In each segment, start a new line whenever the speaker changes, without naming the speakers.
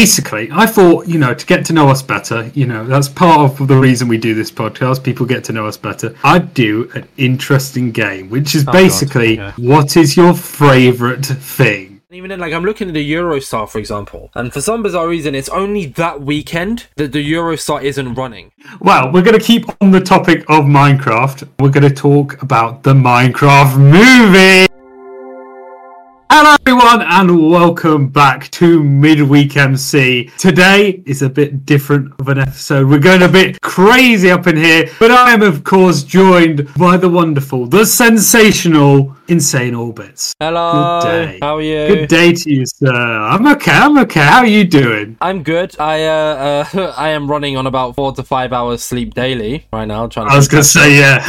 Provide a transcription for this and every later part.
basically, I thought, you know, to get to know us better, you know, that's part of the reason we do this podcast. People get to know us better. I'd do an interesting game, which is
Oh, God,
basically
okay.
what is your favorite thing?
Even then, like I'm looking at the Eurostar, for example, and for some bizarre reason, it's only that weekend that the Eurostar isn't running.
Well, we're going to keep on the topic of Minecraft. We're going to talk about the Minecraft movie. Everyone, and welcome back to Midweek MC. Today is a bit different of an episode. We're going a bit crazy up in here, but I am, of course, joined by the wonderful, the sensational, Insane Orbitzz.
Hello,
Good day.
how are you?
Good day to you, sir. I'm okay. I'm okay. How are you doing?
I'm good. I uh, uh I am running on about four to five hours sleep daily right now. Trying to
I was going to say, yeah.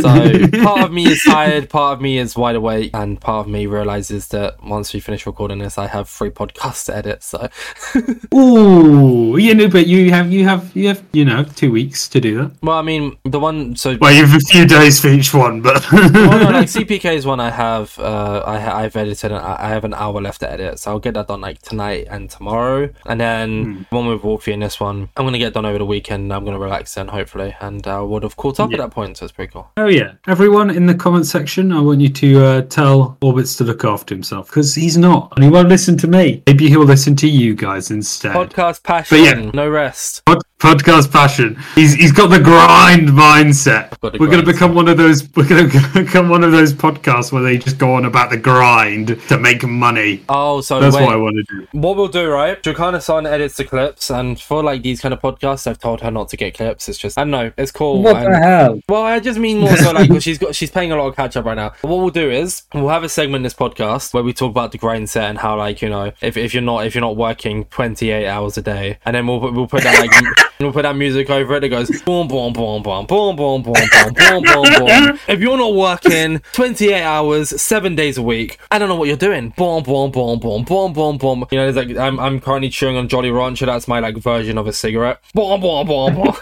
So part of me is tired, part of me is wide awake, and part of me realizes that once we finish recording this, I have three podcasts to edit. So
Ooh, you know, but you have, you have, you have, you know, two weeks to do that.
well, I mean the one so
Well, you have a few days for each one, but
well, no, like CPK's one I have uh I I've edited and I I have an hour left to edit, so I'll get that done like tonight and tomorrow, and then one with Wolfie and this one I'm gonna get done over the weekend. I'm gonna relax then hopefully, and I would have caught up at that point, so it's pretty cool.
oh yeah, everyone in the comment section, I want you to uh, tell Orbitzz to look after himself because he's not, and he won't listen to me. Maybe he'll listen to you guys instead.
Podcast passion,
yeah.
no rest.
Pod- podcast passion. He's he's got the grind mindset.
got
We're going to
grind,
become one of those. We're going to become one of those podcasts where they just go on about the grind to make money.
Oh, so
That's
wait.
what I want to do.
What we'll do, right? Jacana San edits the clips, and for like these kind of podcasts, I've told her not to get clips. It's just I don't know, it's cool.
What
and-
the hell?
Well, I just mean more so like 'cause she's got she's playing a lot of catch up right now. What we'll do is we'll have a segment in this podcast where we talk about the grind set and how like you know if, if you're not if you're not working 28 hours a day, and then we'll put- we'll put that like m- we'll put that music over it that goes boom boom boom boom boom boom boom boom boom boom boom. If you're not working 28 hours seven days a week, I don't know what you're doing. Boom boom boom boom boom boom boom. You know, there's like I'm I'm currently chewing on Jolly Rancher. That's my like version of a cigarette. Boom boom boom boom.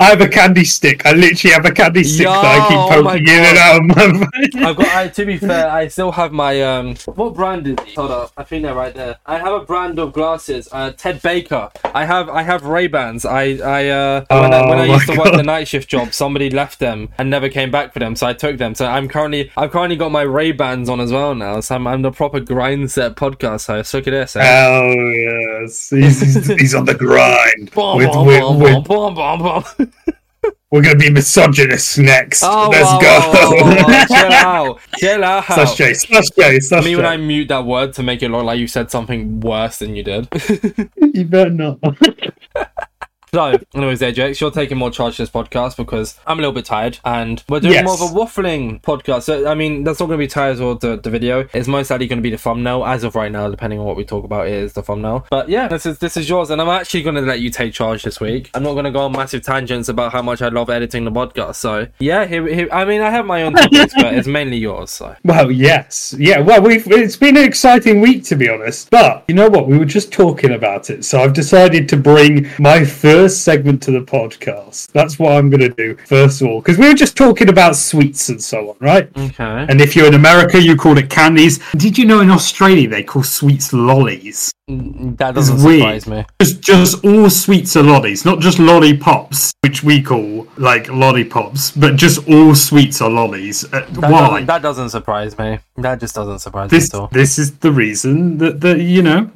I have a candy stick. I literally have a candy stick that I
Yo,
keep
oh
poking in and out of my
I've got. I, to be fair, I still have my um. What brand is it? Hold up, I think they're right there. I have a brand of glasses. Uh, Ted Baker. I have. I have Ray Bans. I. I. Uh. When, I, when
Oh
I used to work the night shift job, somebody left them and never came back for them, so I took them. So I'm currently. I've currently got my Ray Bans on as well now. So I'm. I'm the proper grind set podcast host. Look at this. Eh?
Oh yes, he's, he's, he's on the grind. With- with- with- We're gonna be misogynists next.
Oh,
Let's
whoa,
go.
whoa, whoa, whoa, whoa. Chill out. Chill out.
Slash J, slash J, slash
Me
J.
when I mute that word to make it look like you said something worse than you did.
You better not.
So, anyways, AJX, you're taking more charge this podcast because I'm a little bit tired and we're doing
Yes.
more of a waffling podcast. So, I mean, that's not going to be tired or the, the video. It's most likely going to be the thumbnail as of right now, depending on what we talk about, it is the thumbnail. But yeah, this is this is yours, and I'm actually going to let you take charge this week. I'm not going to go on massive tangents about how much I love editing the podcast. So, yeah, here, here, I mean, I have my own topics, but it's mainly yours. So,
Well, yes, yeah. Well, we've it's been an exciting week to be honest. But you know what? We were just talking about it, so I've decided to bring my first segment to the podcast. That's what I'm going to do first of all, because we were just talking about sweets and so on, right?
okay.
And if you're in America, you call it candies. Did you know in Australia they call sweets lollies?
That doesn't surprise me.
Just, just all sweets are lollies, not just lollipops, which we call like lollipops, but just all sweets are lollies. Uh,
That
why?
doesn't, that doesn't surprise me. That just doesn't surprise
this
me at all.
this is the reason that, that you know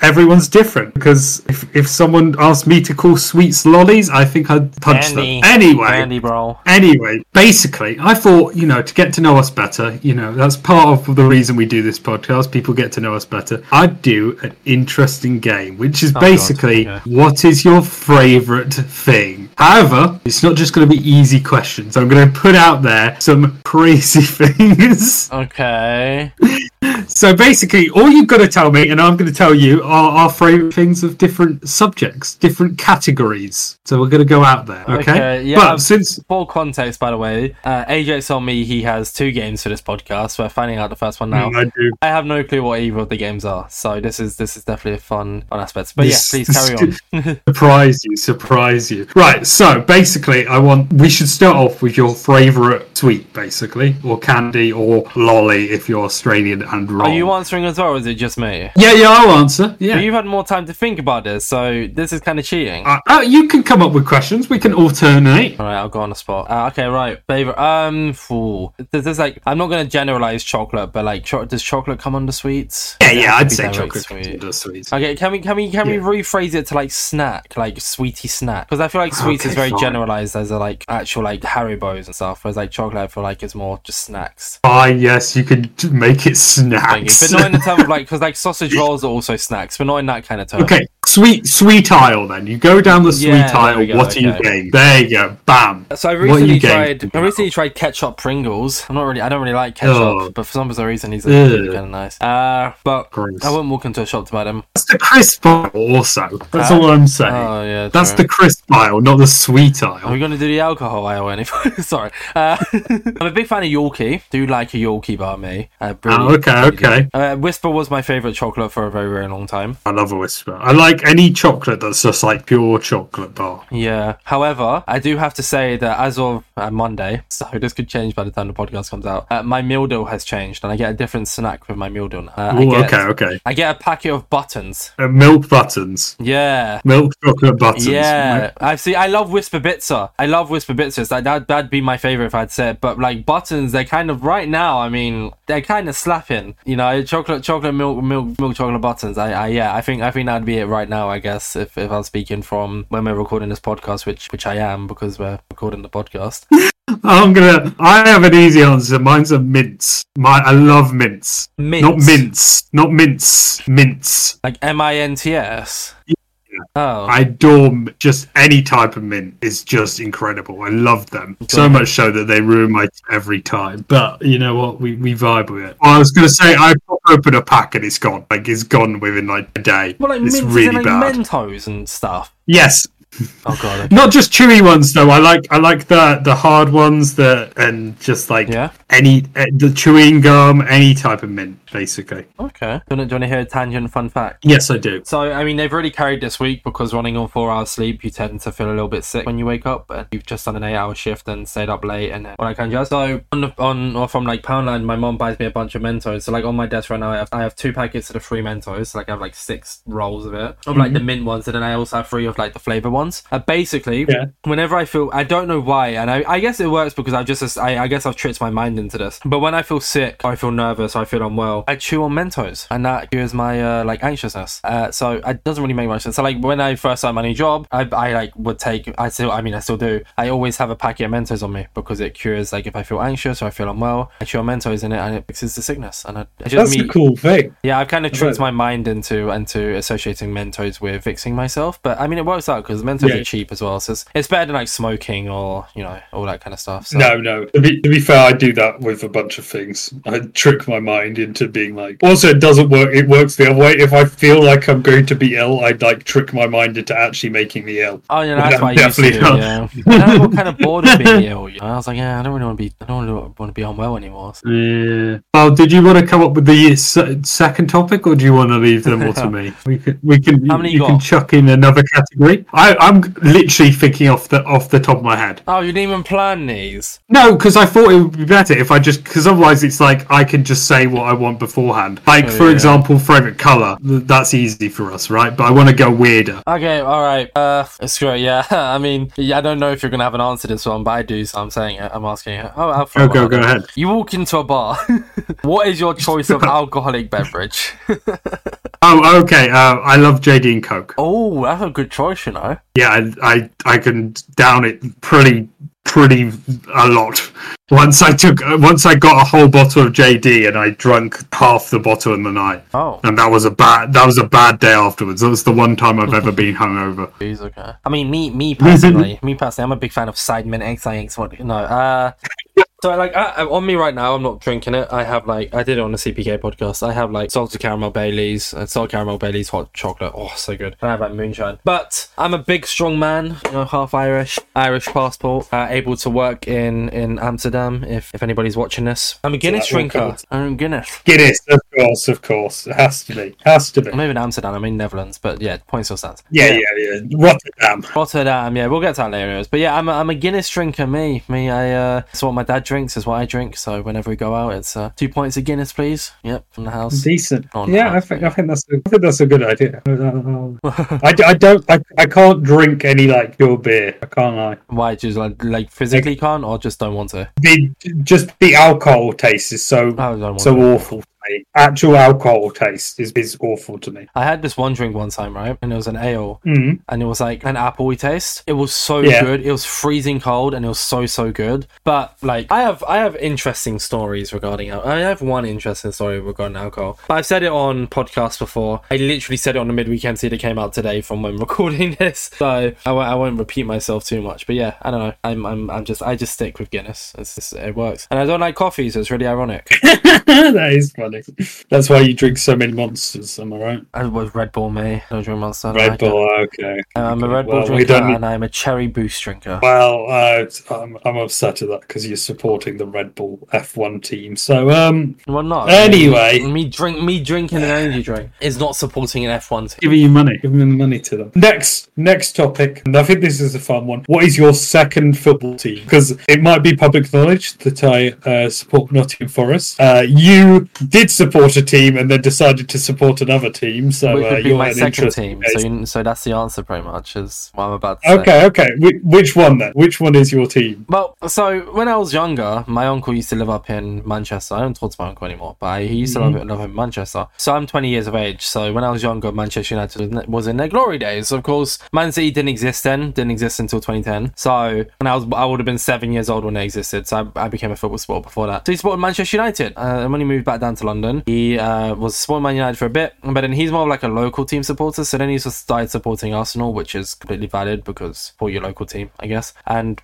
everyone's different because if, if someone asked me to call sweets lollies i think i'd punch
Candy.
them anyway
Candy, bro.
anyway basically i thought you know to get to know us better you know that's part of the reason we do this podcast people get to know us better i'd do an interesting game which is oh,
God,
basically
okay.
what is your favorite thing however it's not just going to be easy questions i'm going to put out there some crazy things
Okay.
so basically, all you've got to tell me, and I'm going to tell you, are our favourite things of different subjects, different categories. So we're going to go out there, okay?
Okay, yeah,
But
I've-
since
Full context, by the way, uh, AJ told me he has two games for this podcast. We're finding out the first one now.
Mm, I do,
I have no clue what either of the games are, so this is this is definitely a fun fun aspect. But
This-
yeah, please carry on.
surprise you, surprise you. Right. So basically, I want we should start off with your favourite sweet, basically, or candy, or lolly if you're Australian and and wrong.
Are you answering as well, or is it just me?
yeah, yeah, I'll answer.
But
Yeah.
you've had more time to think about this, so this is kind of cheating.
Uh, uh, you can come up with questions. We can alternate.
All right, I'll go on the spot. Uh, okay, right. Favorite. Um, ooh. There's, there's like I'm not gonna generalize chocolate, but like, cho- does chocolate come under sweets?
Yeah, yeah, I'd say chocolate
sweet?
comes under sweets.
Okay, can we can we can we rephrase it to like snack, like sweetie snack? Because I feel like sweets is very
fine.
generalized as a like actual like Haribos and stuff, whereas like chocolate I feel like is more just snacks.
Ah, yes, you could make it
Thank
snacks.
But not in the term of like because like sausage rolls are also snacks, but not in that kind of term.
okay, sweet sweet aisle then. You go down the sweet
Yeah,
aisle.
go,
what are you
okay.
getting? There you go. Bam.
So I recently
getting?
tried. I recently tried ketchup Pringles. I'm not really. I don't really like ketchup,
Oh.
but for some bizarre reason, he's
Ugh.
really kind of nice. Uh, but
Gross.
I wouldn't walk into a shop to buy them.
That's the crisp aisle also. That's all I'm saying.
Oh yeah,
That's
true.
the crisp aisle, not the sweet aisle.
Are we going to do the alcohol aisle anyway? Sorry. Uh, I'm a big fan of Yorkie. Do like a Yorkie bar, me. Uh,
Oh, okay, okay.
Uh, Wispa was my favourite chocolate for a very, very long time.
I love a Wispa. I like any chocolate that's just like pure chocolate bar.
Yeah. However, I do have to say that as of uh, Monday, so this could change by the time the podcast comes out, uh, my meal deal has changed and I get a different snack with my meal deal now. Uh, I
Oh,
get,
okay, okay.
I get a packet of buttons.
Uh, milk buttons.
Yeah.
Milk chocolate buttons.
Yeah, I see. I love Wispa Bitzer. I love Wispa Bitzers. That that that'd be my favorite if I'd say it. But like buttons, they're kind of right now. I mean, they're kind of slapping. You know, chocolate, chocolate, milk, milk, milk, chocolate buttons. I, I yeah, I think I think that'd be it right now. I guess if if I'm speaking from when we're recording this podcast, which which I am because we're recording the podcast.
I'm gonna. I have an easy answer. Mine's a mince. My, I love mince.
Mint,
Not mince. Not mince. Mince.
like M I N T S. Oh,
I adore just any type of mint. is just incredible. I love them so much so that they ruin my every time. But you know what? We we vibe with it. I was gonna say I open a pack and it's gone. Like it's gone within like a day.
well, like
it's
mints
really
and like
bad.
Mentos and stuff.
Yes,
Oh god. okay.
not just chewy ones though. I like I like the the hard ones that and just like
Yeah.
any uh, the chewing gum, any type of mint, basically.
Okay. Do you want to hear a tangent fun fact?
Yes, I do.
So, I mean, they've really carried this week because running on four hours sleep, you tend to feel a little bit sick when you wake up, and you've just done an eight-hour shift and stayed up late and all that kind of jazz. So, on the, on or from like Poundland, my mom buys me a bunch of Mentos. So, like on my desk right now, I have, I have two packets of the free Mentos. So, like I have like six rolls of it of like the mint ones, and then I also have three of like the flavor ones. Uh, basically,
Yeah.
whenever I feel, I don't know why, and I, I guess it works because I've just, I, I guess I've tricked my mind into this. But when I feel sick, or I feel nervous, or I feel unwell, I chew on Mentos, and that cures my uh, like anxiousness. Uh, so it doesn't really make much sense. So like when I first started my new job, I, I like would take, I still, I mean, I still do. I always have a packet of Mentos on me because it cures like if I feel anxious or I feel unwell, I chew on Mentos in it, and it fixes the sickness. And I, it's just me.
cool thing.
Yeah, I've kind of tricked my mind into into associating Mentos with fixing myself, but I mean it works out because Mentos
Yeah.
are cheap as well, so it's, it's better than like smoking or you know all that kind of stuff. So.
No, no. To be, to be fair, I do that with a bunch of things. I trick my mind into being like. Also, it doesn't work. It works the other way. If I feel like I'm going to be ill, I'd like trick my mind into actually making me ill.
Oh yeah, that's
I'm
what I used to do.
definitely
Yeah, and I got kind of bored of being ill. You know? I was like, yeah, I don't really want to be, I don't really want to be unwell anymore. So-
Yeah. Well, did you want to come up with the uh, second topic, or do you want to leave them all to me? We can. We can.
How many
you
you
can chuck in another category. I, I'm literally thinking off the off the top of my head.
Oh, you didn't even plan these.
No, because I thought it would be better if I just because otherwise it's like I can just say what I want beforehand. Like
Oh,
for
yeah.
example, favorite color. That's easy for us, right? But I want to go weirder.
Okay, all right. Uh, it's great. Yeah, I mean, yeah, I don't know if you're gonna have an answer to this one, but I do, so I'm saying it. I'm asking it. Oh, I'll
Go go go ahead.
You walk into a bar. what is your choice of alcoholic beverage?
Oh, okay. Uh, I love JD and Coke.
oh, that's a good choice, you know.
Yeah, I, I I can down it pretty pretty a lot. Once I took once I got a whole bottle of JD and I drank half the bottle in the night.
Oh,
And that was a bad that was a bad day afterwards. That was the one time I've ever been hungover.
geez, okay. I mean, me, me personally, me personally, I'm a big fan of Sidemen XX. What? No, uh. So like I, on me right now, I'm not drinking it. I have like I did it on the CPK podcast. I have like salted caramel Baileys, uh, salted caramel Baileys, hot chocolate. Oh, so good. I have like moonshine. But I'm a big, strong man. You know, half Irish, Irish passport, uh, able to work in in Amsterdam. If if anybody's watching this, I'm a Guinness
all
drinker. I'm Guinness.
Guinness, of course, of course. It has to be. Has to be.
I'm even Amsterdam. I'm in Netherlands. But yeah, point still stands.
Yeah, yeah, yeah. Rotterdam.
Rotterdam, yeah, we'll get to that later. But yeah, I'm a, I'm a Guinness drinker. Me, me, I. Uh, what my dad drinks is what I drink. So whenever we go out, it's uh, two pints of Guinness, please. Yep, from the house.
Decent.
Oh,
yeah. I think I think that's a, I think that's a good idea. I, I don't I, I can't drink any like pure beer. I can't lie.
Why? Just like, like physically can't, or just don't want to?
The just the alcohol taste is so so awful me. Actual alcohol taste is, is awful to me.
I had this one drink one time, right? And it was an ale,
Mm.
and it was like an appley taste. It was so
Yeah.
good. It was freezing cold, and it was so so good. But like, I have I have interesting stories regarding. al- I have one interesting story regarding alcohol. But I've said it on podcasts before. I literally said it on the Midweek MC that came out today from when recording this. So I won't, won't repeat myself too much. But yeah, I don't know. I'm I'm, I'm just I just stick with Guinness. It's just, it works, and I don't like coffee, so it's really ironic.
that is funny. That's why you drink so many monsters. Am I right?
I was Red Bull, me. I don't drink monster.
Red
I
Bull, okay.
I'm a Red Bull
well, we
drinker, and I'm a cherry boost drinker.
Well, uh, I'm, I'm upset at that because you're supporting the Red Bull F1 team. So, um,
Well, not
Anyway.
Me, me drink me drinking an energy drink is not supporting an F1 team.
Giving you money.
giving the money to them. Next, next topic, and I think this is a fun one. What is your second football team? Because it might be public knowledge that I uh, support Nottingham Forest. Uh, you did support a team and then decided to support another team. So
Which
uh,
would be
you're
my
an
second team.
case.
So, you, so that's the answer, pretty much, is what I'm about to say.
Okay, okay. Wh- which one then? Which one is your team?
Well, so when I was younger, my uncle used to live up in Manchester. I don't talk to my uncle anymore, but I, he used to live, live in Manchester. So I'm 20 years of age. So when I was younger, Manchester United was in- was in their glory days. Of course, Man City didn't exist then, didn't exist until 2010. So when I was, I would have been seven years old when they existed. So I, I became a football supporter before that. So he supported Manchester United. Uh, and when he moved back down to London, he uh, was supporting Man United for a bit, but then he's more of like a local team supporter. So then he just started supporting Arsenal, which is completely valid because support your local team, I guess. And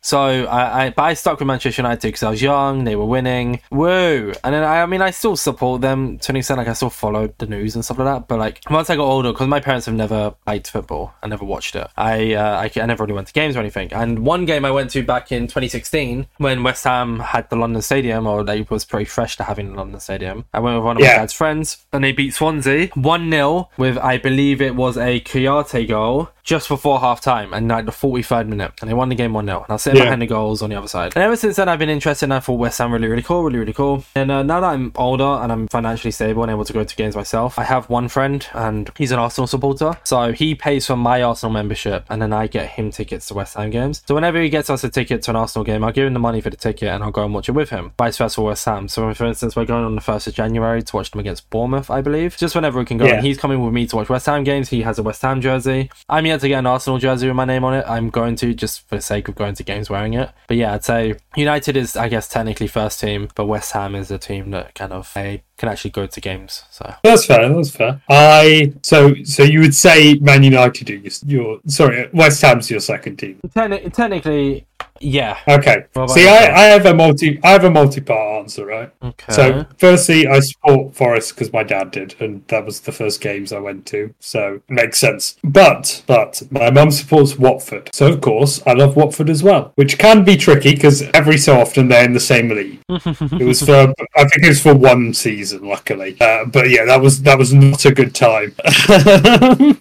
so I, I, but I stuck with Manchester United because I was young, they were winning, woo. And then I, I mean, I still support them to an extent. Like I still followed the news and stuff like that. But like once I got older, because my parents have never liked football, I never watched it. I, uh, I, I never really went to games or anything. And one game I went to back in 2016 when West Ham had the London Stadium, or they was pretty fresh to having the London Stadium. I went with one of my dad's friends, and they beat Swansea one 0 with I believe it was a Kouyaté goal just before half time and like the 43rd minute and they won the game 1 0 and I was sitting
Yeah.
behind the goals on the other side. And ever since then I've been interested and I thought West Ham really really cool really really cool. And uh, now that I'm older and I'm financially stable and able to go to games myself I have one friend and he's an Arsenal supporter. So he pays for my Arsenal membership and then I get him tickets to West Ham games. So whenever he gets us a ticket to an Arsenal game I'll give him the money for the ticket and I'll go and watch it with him. Vice versa West Ham. So for instance we're going on the 1st of January to watch them against Bournemouth I believe. Just whenever we can go
Yeah.
and he's coming with me to watch West Ham games. He has a West Ham jersey. I'm yet to get an Arsenal jersey with my name on it. I'm going to just for the sake of going to games wearing it. But yeah, I'd say United is, I guess, technically first team, but West Ham is a team that kind of I can actually go to games. So
That's fair. That's fair. I so so you would say Man United is your sorry West Ham's your second team.
Techni- technically, yeah.
Okay. See, I. I have a multi I have a multi-part answer, right?
Okay.
So, firstly, I support Forest because my dad did, and that was the first games I went to, so it makes sense. But, but my mum supports Watford, so of course I love Watford as well, which can be tricky because every so often they're in the same league. it was for, I think it was for one season, luckily. Uh, but yeah, that was that was not a good time.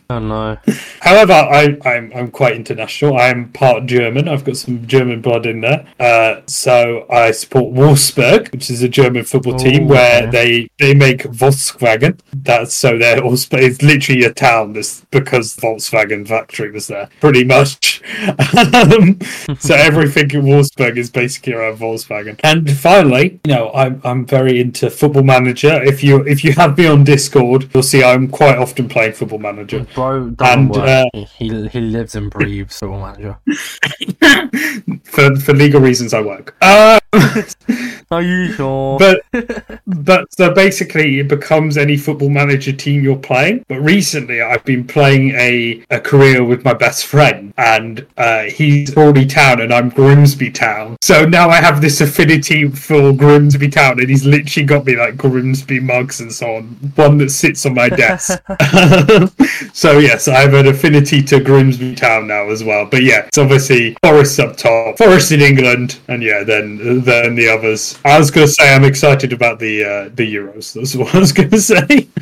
oh no.
However, I, I'm I'm quite international. I'm part German. I've got some German blood in there. Uh, so I support Wolfsburg, which is a German football team where
okay.
they they make Volkswagen. That's so they're also it's literally a town that's because Volkswagen factory was there, pretty much. um, so everything in Wolfsburg is basically around Volkswagen. And finally, you know, I'm I'm very into Football Manager. If you if you have me on Discord, you'll see I'm quite often playing Football Manager.
Bro, doesn't
And, uh,
he he lives and breathes football manager.
for for legal reasons I work. Uh,
Are you sure?
but but so basically it becomes any football manager team you're playing. But recently I've been playing a, a career with my best friend and uh, he's Crawley Town and I'm Grimsby Town. So now I have this affinity for Grimsby Town and he's literally got me like Grimsby mugs and so on. One that sits on my desk. so yes, I have an affinity to Grimsby Town now as well. But yeah, it's obviously Forest up top, Forest in England, and yeah, then then the others. I was going to say I'm excited about the uh, the Euros. That's what I was going to say.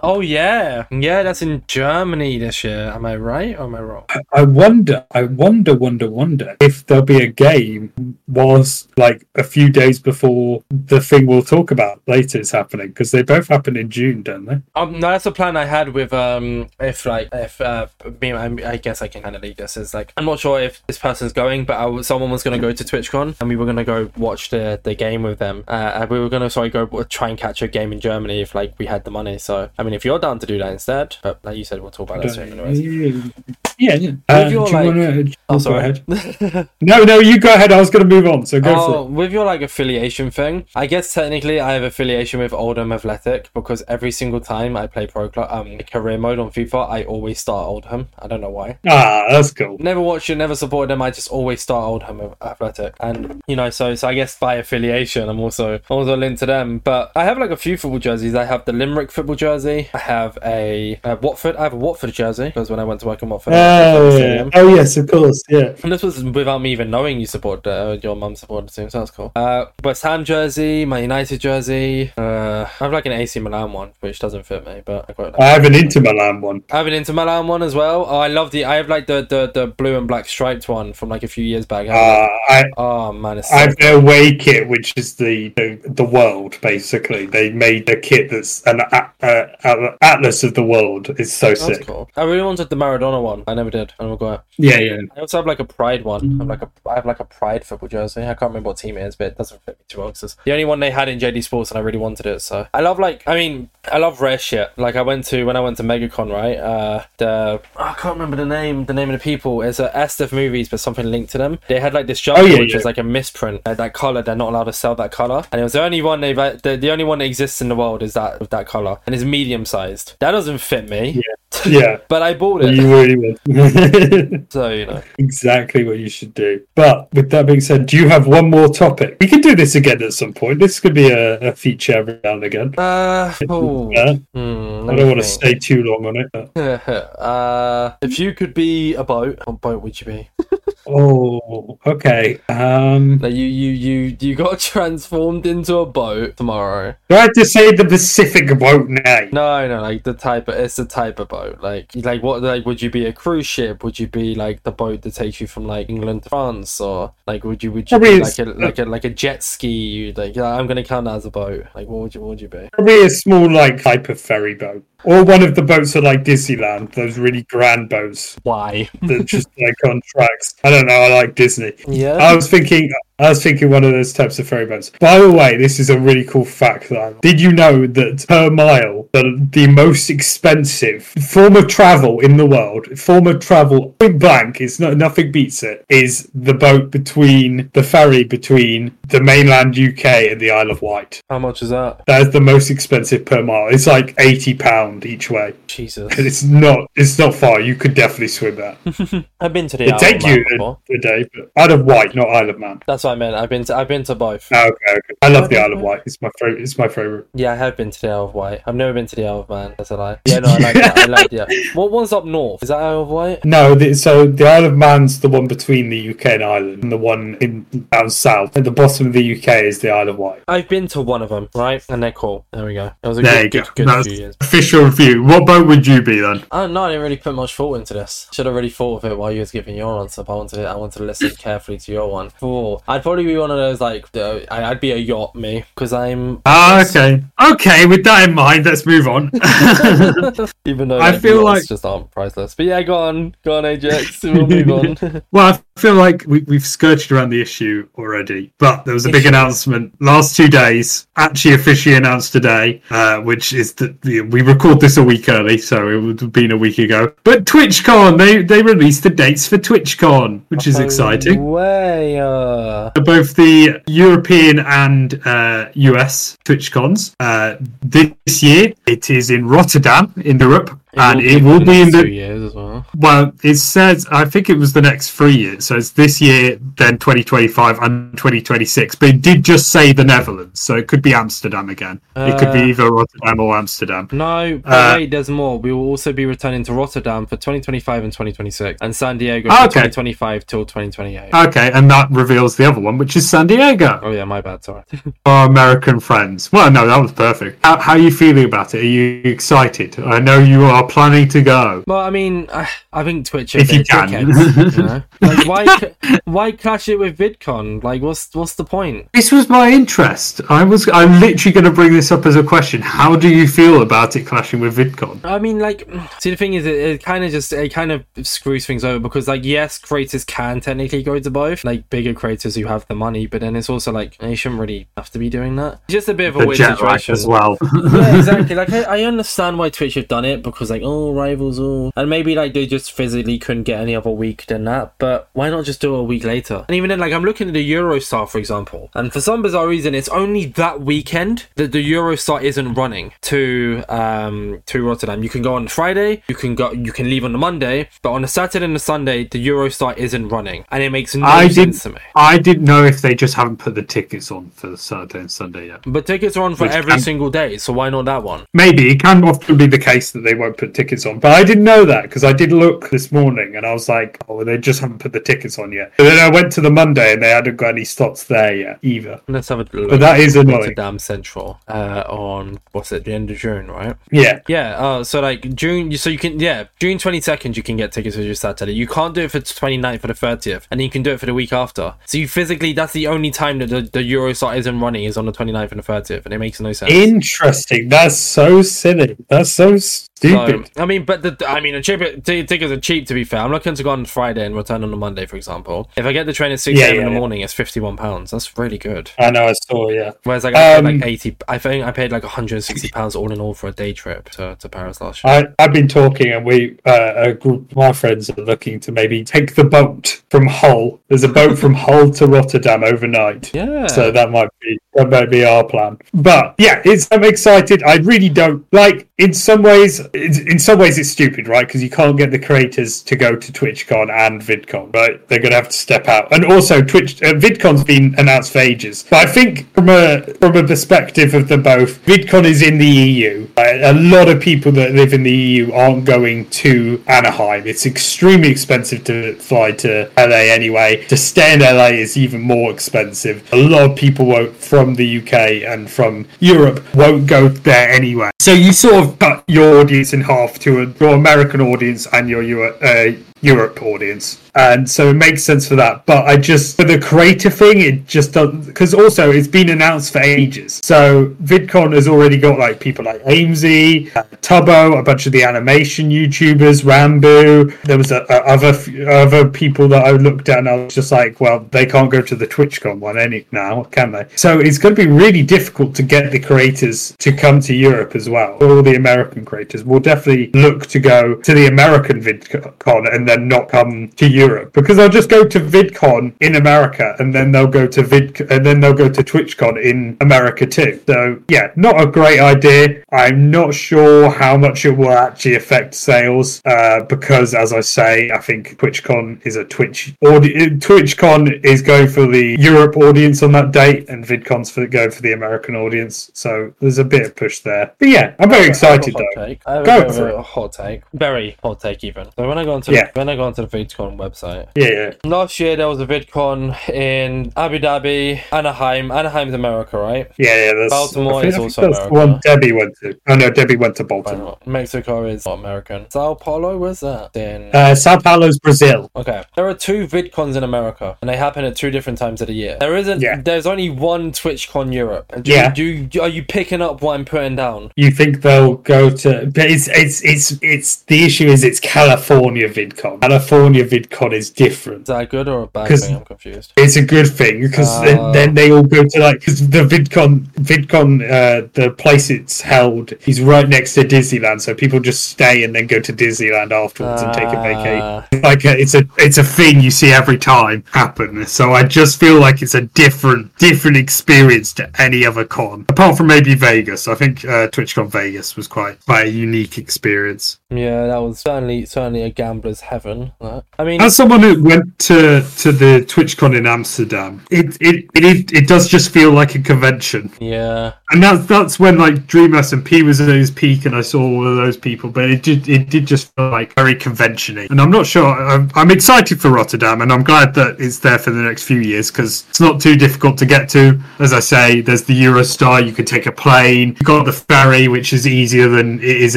Oh yeah, yeah. That's in Germany this year. Am I right or am I wrong?
I wonder, I wonder, wonder, wonder if there'll be a game was like a few days before the thing we'll talk about later is happening because they both happen in June, don't they?
Um, no, that's a plan I had with um, if like if uh, me, I, I guess I can kind of lead this. Is like I'm not sure if this person's going, but I, someone was gonna go to TwitchCon and we were gonna go watch the the game with them. Uh, and we were gonna sorry go try and catch a game in Germany if like we had the money. So I mean, if you're down to do that instead, but like you said, we'll talk about that soon. Anyways.
Yeah, yeah. Uh,
With your,
do you
like-
wanna-
Oh,
go
sorry.
ahead. No, no, you go ahead. I was going to move on, so go
Oh,
for
with your like affiliation thing, I guess technically I have affiliation with Oldham Athletic because every single time I play pro club, um, career mode on FIFA, I always start Oldham. I don't know why.
Ah, that's cool.
Never watched it, never supported them. I just always start Oldham Athletic, and you know, so so I guess by affiliation, I'm also also linked to them. But I have like a few football jerseys. I have the Limerick football jersey. I have a, uh Watford. I have a Watford jersey because when I went to work in Watford, to the
Oh, oh yes, of course, yeah.
And this was without me even knowing you support uh, your mum supported the team, so that's cool. Uh, West Ham jersey, my United jersey. Uh, I have like an AC Milan one, which doesn't fit me, but I quite like.
I have an Inter Milan one.
I have an Inter Milan one as well. Oh, I love the. I have like the the, the blue and black striped one from like a few years back. I
Uh, I,
like- oh man, it's so
I have their away kit, which is the, the the world basically. They made a kit that's an uh, atlas of the world. It's so
that's
sick.
cool. I really wanted the Maradona one. I never did. I never got it.
Yeah, yeah.
I also have like a Pride one. I have like a I have like a Pride football jersey. I can't remember what team it is, but it doesn't fit me too well. 'cause it's the only one they had in JD Sports, and I really wanted it. So I love like I mean I love rare shit. Like I went to when I went to MegaCon, right? Uh, the I can't remember the name. The name of the people is a Estef Movies, but something linked to them. They had like this jumper,
Oh, yeah,
which
yeah.
is like a misprint. Uh, that color, they're not allowed to sell that color, and it was the only one they've the, the only one that exists in the world is that with that color, and it's medium sized. That doesn't fit me.
Yeah.
But I bought it,
You really would.
so you know.
exactly what you should do. But with that being said, do you have one more topic? We can do this again at some point. This could be a, a feature every now and again.
Uh, oh.
Uh,
Hmm,
I don't want to stay too long on it.
uh, if you could be a boat, what boat would you be?
Oh, okay. Um,
Like you, you, you, you got transformed into a boat tomorrow.
do I have to say the Pacific boat name?
No, no, like the type of it's the type of boat. Like, like what? Like, would you be a cruise ship? Would you be like the boat that takes you from like England to France, or like would you would you
Probably
be like a like a like a jet ski? Like, I'm gonna count that as a boat. Like, what would you what would you be?
Probably a small, like, type of ferry boat. Or one of the boats at, like, Disneyland. Those really grand boats
Why?
that just, like, on tracks. I don't know. I like Disney.
Yeah.
I was thinking, I was thinking one of those types of ferry boats. By the way, this is a really cool fact. That I, did you know that per mile, the, the most expensive form of travel in the world, form of travel, point blank, it's not nothing beats it, is the boat between the ferry between the mainland UK and the Isle of Wight.
How much is that?
That is the most expensive per mile. It's like eighty pound each way.
Jesus.
And it's not. It's not far. You could definitely swim that.
I've been to the
It'd
Isle
take you a, a day, but Isle of Wight, not Isle of Man.
That's I meant. I've been to I've been to both.
Oh, okay, okay. I love the Isle of Wight. It's my favorite. It's my favorite.
Yeah, I have been to the Isle of Wight. I've never been to the Isle of Man. That's a lie. Yeah, no, I like that. I like yeah. What one's up north? Is that Isle of Wight?
No, the, so the Isle of Man's the one between the UK and Ireland, and the one in down south at the bottom of the UK is the Isle of Wight.
I've been to one of them, right? And they're cool. There we go. It was a
There you go.
good, good few years.
official review. What boat would you be then?
Oh no, I didn't really put much thought into this. Should have really thought of it while you was giving your answer. But I wanted, it. I wanted to listen carefully to your one. Oh, I'd probably be one of those like, uh, I- I'd be a yacht me because I'm.
Ah, okay. Okay, with that in mind, let's move on.
Even though
I
like,
feel like-
just aren't priceless. But yeah, go on, go on, Ajax. We'll move on.
well, I feel like we, we've skirted around the issue already, but there was a big announcement last two days, actually officially announced today, uh, which is that we record this a week early, so it would have been a week ago. But TwitchCon, they, they released the dates for TwitchCon, which is exciting.
Way, uh,
both the European and uh, US TwitchCons. Uh, this year, it is in Rotterdam, in Europe, and it will be in
two
the
years as well.
Well, it says I think it was the next three years. So it's this year, then 2025 and 2026. But it did just say the Netherlands, so it could be Amsterdam again. it could be
Uh,
either Rotterdam or Amsterdam.
No,
Uh,
wait, there's more. We will also be returning to Rotterdam for 2025 and 2026, and San Diego for
okay.
2025 till 2028.
Okay, and that reveals the other one, which is San Diego.
oh yeah, my bad. Sorry.
Our American friends. Well, no, that was perfect. How, how are you feeling about it? Are you excited? I know you are planning to go.
well, I mean, I, I think Twitch are
If you
bit
can.
dickheads, you know? Like, why, why clash it with VidCon? Like, what's what's the point?
This was my interest. I was. I'm literally going to bring this up as a question. How do you feel about it clashing with VidCon?
I mean, like, see, the thing is, it, it kind of just it kind of screws things over because, like, yes, creators can technically go to both, like bigger creators who have the money, but then it's also like they shouldn't really have to be doing that. It's just a bit of a
The
weird
jet
situation
as well.
yeah, exactly. Like I, I understand why Twitch have done it because like oh rivals all and maybe like they just physically couldn't get any other week than that. But why not just do it a week later? And even then, like I'm looking at the Eurostar for example, and for some bizarre reason, it's only that weekend that the Eurostar isn't running to um to Rotterdam. You can go on Friday, you can go, you can leave on the Monday, but on a Saturday and a Sunday, the Eurostar isn't running, and it makes no
I
sense to me.
I didn't know if they just haven't put the tickets on for the Saturday and Sunday yet.
But tickets are on for
Which
every
can-
single day, so why not that one?
Maybe it can often be the case that they won't put tickets on, but I didn't know that because I did look this morning and I was like, "Oh, they just haven't put the tickets on yet." And then I went to the Monday and they hadn't got any slots there yet either.
Let's have a look.
But that is annoying.
Rotterdam Central uh, on what's it, the end of June, right?
Yeah,
Yeah. Uh, so like June, so you can yeah June twenty second you can get tickets for your Saturday. You can't do it for 29th for the thirtieth, and then you can do it for the week after. So you physically that's the only time that the, the Eurostar isn't running is on the 29th and the thirtieth, and it makes no sense.
interesting. That's so silly. That's so stupid.
So, I mean, but the I mean, the tickets are cheap. To be fair, I'm looking to go on Friday and return on a Monday, for example. If I get the train at six
Yeah,
a.m.
yeah,
in the
yeah.
morning, it's fifty one pounds. That's really good.
I know. I saw. Yeah.
Whereas like I paid
Um,
like eighty, I think I paid like one hundred and sixty pounds all in all for a day trip to, to Paris last year.
I, I've been talking, and we, uh, a group of my friends are looking to maybe take the boat from Hull. There's a boat from Hull to Rotterdam overnight.
yeah.
So that might be that might be our plan. But yeah, it's I'm excited. I really don't like. In some ways, it's, in some ways, it's stupid, right? Because you can't get the creators to go to TwitchCon and VidCon, right? They're going to have to step out. And also, Twitch uh, VidCon's been announced for ages. But I think from a from a perspective of them both, VidCon is in the EU. Right? A lot of people that live in the EU aren't going to Anaheim. It's extremely expensive to fly to LA anyway. To stay in LA is even more expensive. A lot of people won't from the UK and from Europe won't go there anyway. So you sort of cut your audience in half to a, your American audience and your Euro, uh, Europe audience. And so it makes sense for that. But I just, for the creator thing, it just doesn't, because also it's been announced for ages. So VidCon has already got like people like Aimsey, uh, Tubbo, a bunch of the animation YouTubers, Ranboo. There was a, a other other people that I looked at and I was just like, well, they can't go to the TwitchCon one any now, can they? So it's going to be really difficult to get the creators to come to Europe as well. All the American creators will definitely look to go to the American VidCon and then not come to Europe because they'll just go to VidCon in America and then they'll go to Vid and then they'll go to TwitchCon in America too. So yeah, not a great idea. I'm not sure how much it will actually affect sales uh, because, as I say, I think TwitchCon is a Twitch audi- TwitchCon is going for the Europe audience on that date, and VidCon's for going for the American audience. So there's a bit of push there. But yeah, I'm very excited
I have a hot
though.
take. I have
Go
a,
for
a hot take, very hot take even. So when I go onto
Yeah.
When I go onto the VidCon website,
Yeah, yeah.
last year there was a VidCon in Abu Dhabi, Anaheim. Anaheim's America, right?
Yeah, yeah. That's,
Baltimore
think,
is also
that's
America.
one Debbie went to. Oh no, Debbie went to Baltimore.
Mexico is not American. Sao Paulo, was that? Then
Uh, Sao Paulo's Brazil.
Okay. There are two VidCons in America, and they happen at two different times of the year. There isn't.
Yeah.
There's only one TwitchCon Europe. Do,
Yeah.
Do you, are you picking up what I'm putting down?
You think they'll go to? But it's it's it's it's the issue is it's California VidCon.
VidCon. California VidCon is different.
Is that a good or a bad thing? I'm confused.
It's a good thing because
Oh.
then, then they all go to like because the VidCon VidCon uh, the place it's held is right next to Disneyland, so people just stay and then go to Disneyland afterwards and take a vacation.
Ah,
like a, it's a it's a thing you see every time happen. So I just feel like it's a different different experience to any other con, apart from maybe Vegas. I think uh, TwitchCon Vegas was quite quite a unique experience.
Yeah, that was certainly certainly a gambler's heaven. That. I mean,
As someone who went to to the TwitchCon in Amsterdam, it it it, it, does just feel like a convention.
yeah,
And that's that's when like Dream SMP was at its peak, and I saw all of those people. But it did it did just feel like very conventional. And I'm not sure. I'm, I'm excited for Rotterdam, and I'm glad that it's there for the next few years because it's not too difficult to get to. As I say, there's the Eurostar. You can take a plane. You got the ferry, which is easier than it is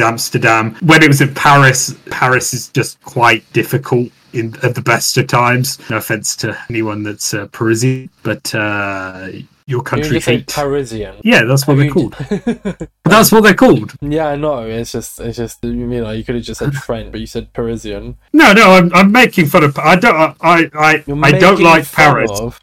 Amsterdam. When it was in Paris, Paris is just quite difficult. In, at the best of times, no offense to anyone that's uh, Parisian, but uh, your country
say. Parisian.
Yeah, that's what they're
You-
called. That's what they're called.
yeah, I know. It's just, it's just, you know, you could have just said French, but you said Parisian.
No, no, I'm, I'm making fun of. I don't. I I
You're
I don't like Paris.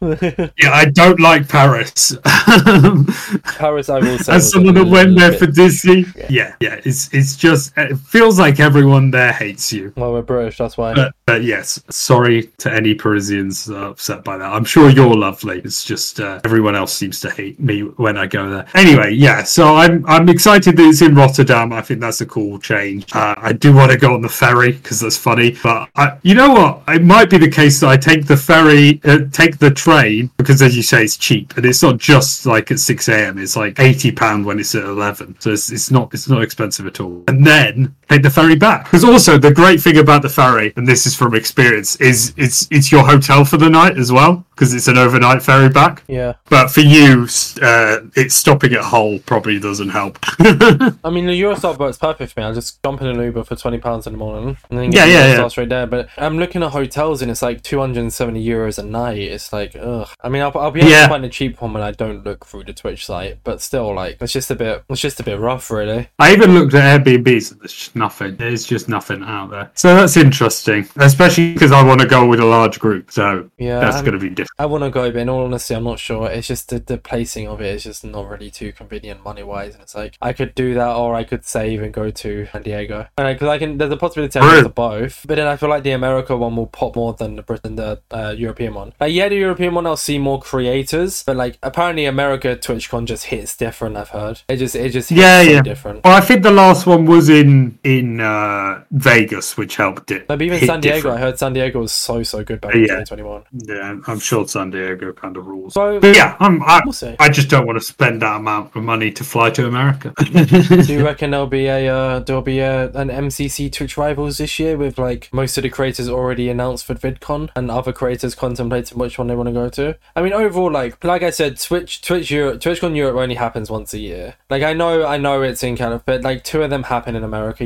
Yeah, I don't like Paris.
Paris, I will say.
As someone that went there
little
for Disney, yeah, yeah, it's it's just it feels like everyone there hates you.
Well, we're British, that's why.
But, but yes, sorry to any Parisians upset by that. I'm sure you're lovely. It's just uh, everyone seems to hate me when I go there. Anyway, yeah. So I'm I'm excited that it's in Rotterdam. I think that's a cool change. Uh, I do want to go on the ferry because that's funny. But I, you know what? It might be the case that I take the ferry, uh, take the train because, as you say, it's cheap and it's not just like at six a.m. It's like eighty pound when it's at eleven. So it's, it's not it's not expensive at all. And then take the ferry back. Because also the great thing about the ferry, and this is from experience, is it's it's your hotel for the night as well because it's an overnight ferry back.
yeah.
But for you, uh, it's stopping at Hull probably doesn't help.
I mean, the Eurostar boat's perfect for me. I'll just jump in an Uber for twenty pounds in the morning and then
Yeah,
get
yeah,
the
yeah.
Eurostar straight there. But I'm looking at hotels and it's like two hundred and seventy euros a night. It's like, ugh. I mean, I'll, I'll be able
Yeah.
to find a cheap one when I don't look through the Twitch site, but still, like, it's just a bit, it's just a bit rough, really.
I even looked at Airbnbs and there's just nothing. There's just nothing out there. So that's interesting, especially because I want to go with a large group. So
Yeah,
that's going to be different.
I want to go, but in all honesty, I'm not sure. It's just the, the placing of it is just not really too convenient money wise. And it's like, I could do that or I could save and go to San Diego. Because I can, there's a possibility I go to both. But then I feel like the America one will pop more than the Britain, the uh, European one. Like, yeah, the European one, I'll see more creators. But like, apparently, America TwitchCon just hits different, I've heard. It just, it just hits
Yeah, yeah.
different.
Well, I think the last one was in in uh, Vegas, which helped it.
Maybe even San Diego.
different.
I heard San Diego was so, so good back in
Yeah.
2021.
Yeah, I'm sure San Diego kind of rules.
So,
But yeah, I'm, I,
We'll.
I just don't want to spend that amount of money to fly to America.
Do you reckon there'll be a uh, there'll be a, an MCC Twitch Rivals this year with like most of the creators already announced for VidCon and other creators contemplating which one they want to go to? I mean, overall, like like I said, Twitch Twitch Europe TwitchCon Europe only happens once a year. Like I know I know it's in of, but like two of them happen in America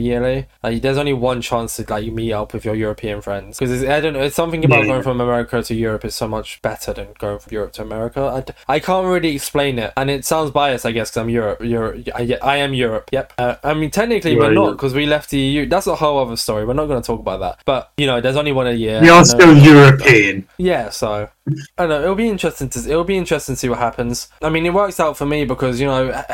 Like there's only one chance to like meet up with your European friends because I don't know. It's something about
Yeah.
going from America to Europe is so much better than going from Europe to America. I, I can't really explain it, and it sounds biased, I guess, because I'm Europe. Europe. I, I am Europe. Yep. Uh, I mean, technically,
You
we're not because we left the EU. That's a whole other story. We're not going to talk about that. But you know, there's only one a year.
We are still European.
yeah, so I don't know. It'll be interesting to it'll be interesting to see what happens. I mean, it works out for me because you know,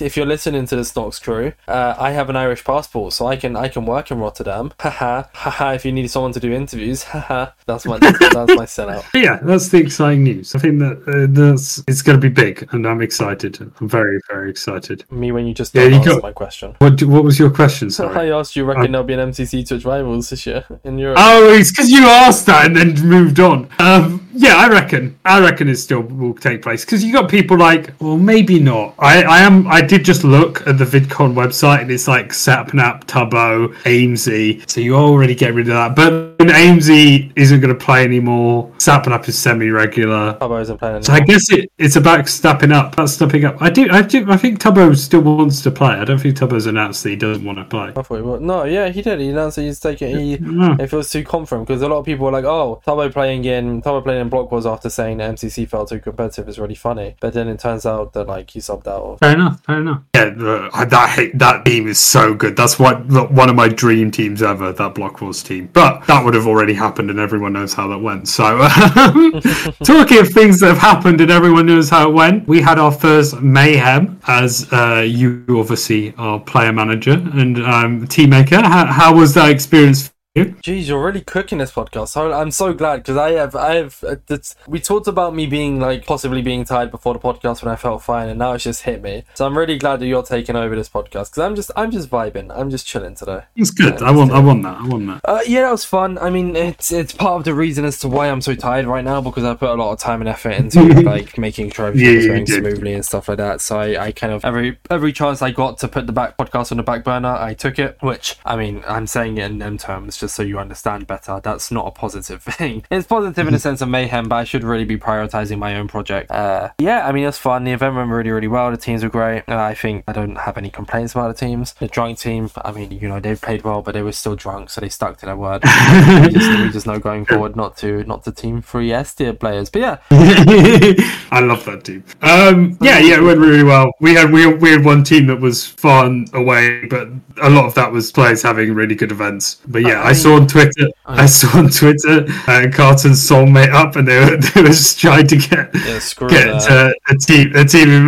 if you're listening to the Snox crew, uh, I have an Irish passport, so I can I can work in Rotterdam. Haha, haha. If you need someone to do interviews, haha. That's my that's my sellout.
But yeah, that's the exciting news. I think that uh, that's it's going to be big, and I'm excited. I'm very, very excited.
Me when you just
Yeah, you got-
my question.
What do- What was your question? Sorry.
I asked you, reckon there'll be an MCC Twitch Rivals this year in Europe?
Oh, it's because you asked that and then moved on. Um, yeah, I reckon. I reckon it still will take place because you got people like, well, maybe not. I, I am. I did just look at the VidCon website and it's like Sapnap, Tubbo, Aimsey. So you already get rid of that. But Aimsey isn't going to play anymore. Sapnap is semi-regular.
Tubbo isn't playing
So I guess it, it's about stepping up. About stepping up. I do. I do. I think Tubbo still wants to play. I don't think Tubbo's announced that he doesn't want to play.
I thought he would. No, yeah, he did. He announced that he's taking. He,
Mm.
it feels too confident because a lot of people were like, "Oh, Tubbo playing in Tubbo playing in Block was after saying that MCC felt too competitive is really funny, but then it turns out that like he subbed out. Of...
Fair enough. Fair enough. Yeah, the, that that team is so good. That's what one of my dream teams ever. That Block Wars team, but that would have already happened, and everyone knows how that went. So, talking of things that have happened and everyone knows how it went, we had our first mayhem as uh, you obviously are player manager and um, team maker. How, how was that experience?
Jeez, you're really cooking this podcast. So I'm so glad because I have, I have. Uh, we talked about me being like possibly being tired before the podcast when I felt fine, and now it's just hit me. So I'm really glad that you're taking over this podcast because I'm just, I'm just vibing. I'm just chilling today.
It's good. I want, I want that. I want that.
Uh, yeah, that was fun. I mean, it's, it's part of the reason as to why I'm so tired right now because I put a lot of time and effort into like making sure everything was going smoothly and stuff like that. So I, I kind of every, every chance I got to put the back podcast on the back burner, I took it. Which I mean, I'm saying it in them terms just so you understand better. That's not a positive thing. It's positive in the sense of mayhem, but I should really be prioritizing my own project. Uh, yeah, I mean, it's fun. The event went really, really well. The teams were great. Uh, I think I don't have any complaints about the teams. The drunk team, I mean, you know, they played well, but they were still drunk, so they stuck to their word. we, just, we just know going forward not to not to team three S tier players. But yeah,
I love that team. Um, yeah, yeah, it went really well. We had we, we had one team that was fun away, but a lot of that was players having really good events. But yeah, I, I saw on Twitter, I saw on Twitter, uh, Carton's soulmate up, and they were they were just trying to get
yeah,
get uh, a team a team in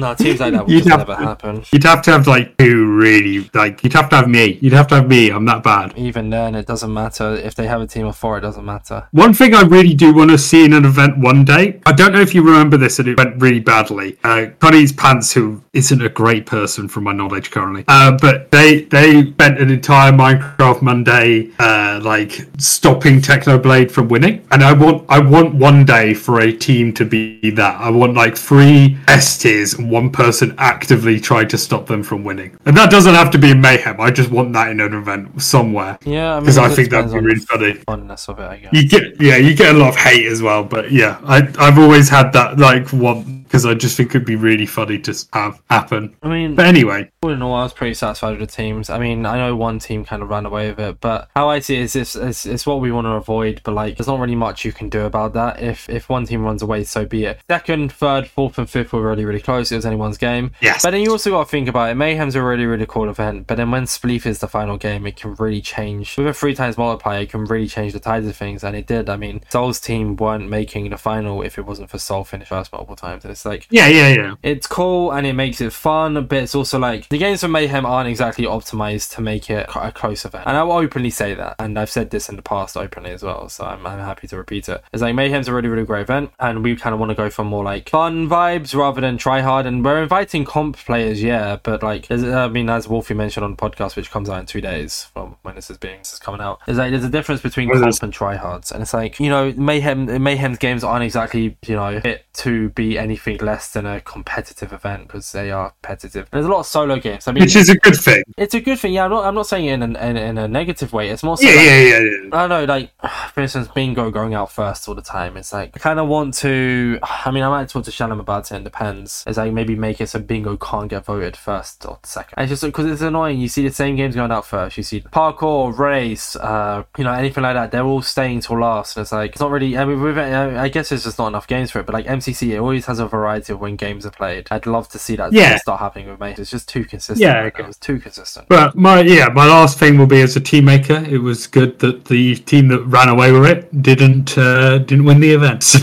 No, teams like that would never happen.
You'd have to have like two really like you'd have to have me. You'd have to have me. I'm that bad.
Even then, it doesn't matter if they have a team of four. It doesn't matter.
One thing I really do want to see in an event one day. I don't know if you remember this, and it went really badly. Uh, Connie's pants, who isn't a great person from my knowledge currently, uh, but they they spent an entire Minecraft Monday uh, like stopping Technoblade from winning, and I want I want one day for a team to be that. I want like three S tiers one person actively tried to stop them from winning. And that doesn't have to be mayhem. I just want that in an event somewhere.
Yeah,
because I, mean, I think that'd be really funny.
Funness of it, I guess.
You get yeah, you get a lot of hate as well, but yeah, I I've always had that like one because I just think it'd be really funny to have happen.
I mean,
but anyway,
all in all, I was pretty satisfied with the teams. I mean, I know one team kind of ran away with it, but how I see it is it's, it's, it's what we want to avoid. But like, there's not really much you can do about that. If if one team runs away, so be it. Second, third, fourth, and fifth were really really close. It was anyone's game.
Yes.
But then you also got to think about it. Mayhem's a really really cool event, but then when Spleef is the final game, it can really change. With a three times multiplier, it can really change the tides of things, and it did. I mean, Soul's team weren't making the final if it wasn't for Soul finish first multiple times. And it's like
yeah, yeah, yeah.
It's cool and it makes it fun, but it's also like the games for Mayhem aren't exactly optimized to make it a close event. And I will openly say that. And I've said this in the past openly as well, so I'm, I'm happy to repeat it. It's like Mayhem's a really, really great event, and we kind of want to go for more like fun vibes rather than try hard. And we're inviting comp players, yeah, but like, I mean, as Wolfie mentioned on the podcast, which comes out in two days from when this is being this is coming out, is like there's a difference between comp and try tryhards. And it's like, you know, Mayhem Mayhem's games aren't exactly, you know, fit to be anything less than a competitive event because they are competitive. There's a lot of solo games. I mean,
which is a good thing.
It's a good thing. Yeah, I'm not. I'm not saying it in, an, in, in a negative way. It's more.
So
yeah,
like, yeah, yeah, yeah.
I don't know. Like, for instance, bingo going out first all the time. It's like I kind of want to. I mean, I might talk to Shannon about it. It depends. It's like maybe make it so bingo can't get voted first or second. And it's just because it's annoying. You see the same games going out first. You see parkour, race, uh, you know, anything like that. They're all staying till last, and it's like it's not really. I mean, with, I guess there's just not enough games for it. But like MCC, it always has a variety of when games are played. I'd love to see that
yeah.
start happening with me. It's just too consistent.
Yeah,
it was too consistent.
But my yeah, my last thing will be as a team maker. It was good that the team that ran away with it didn't uh, didn't win the event. So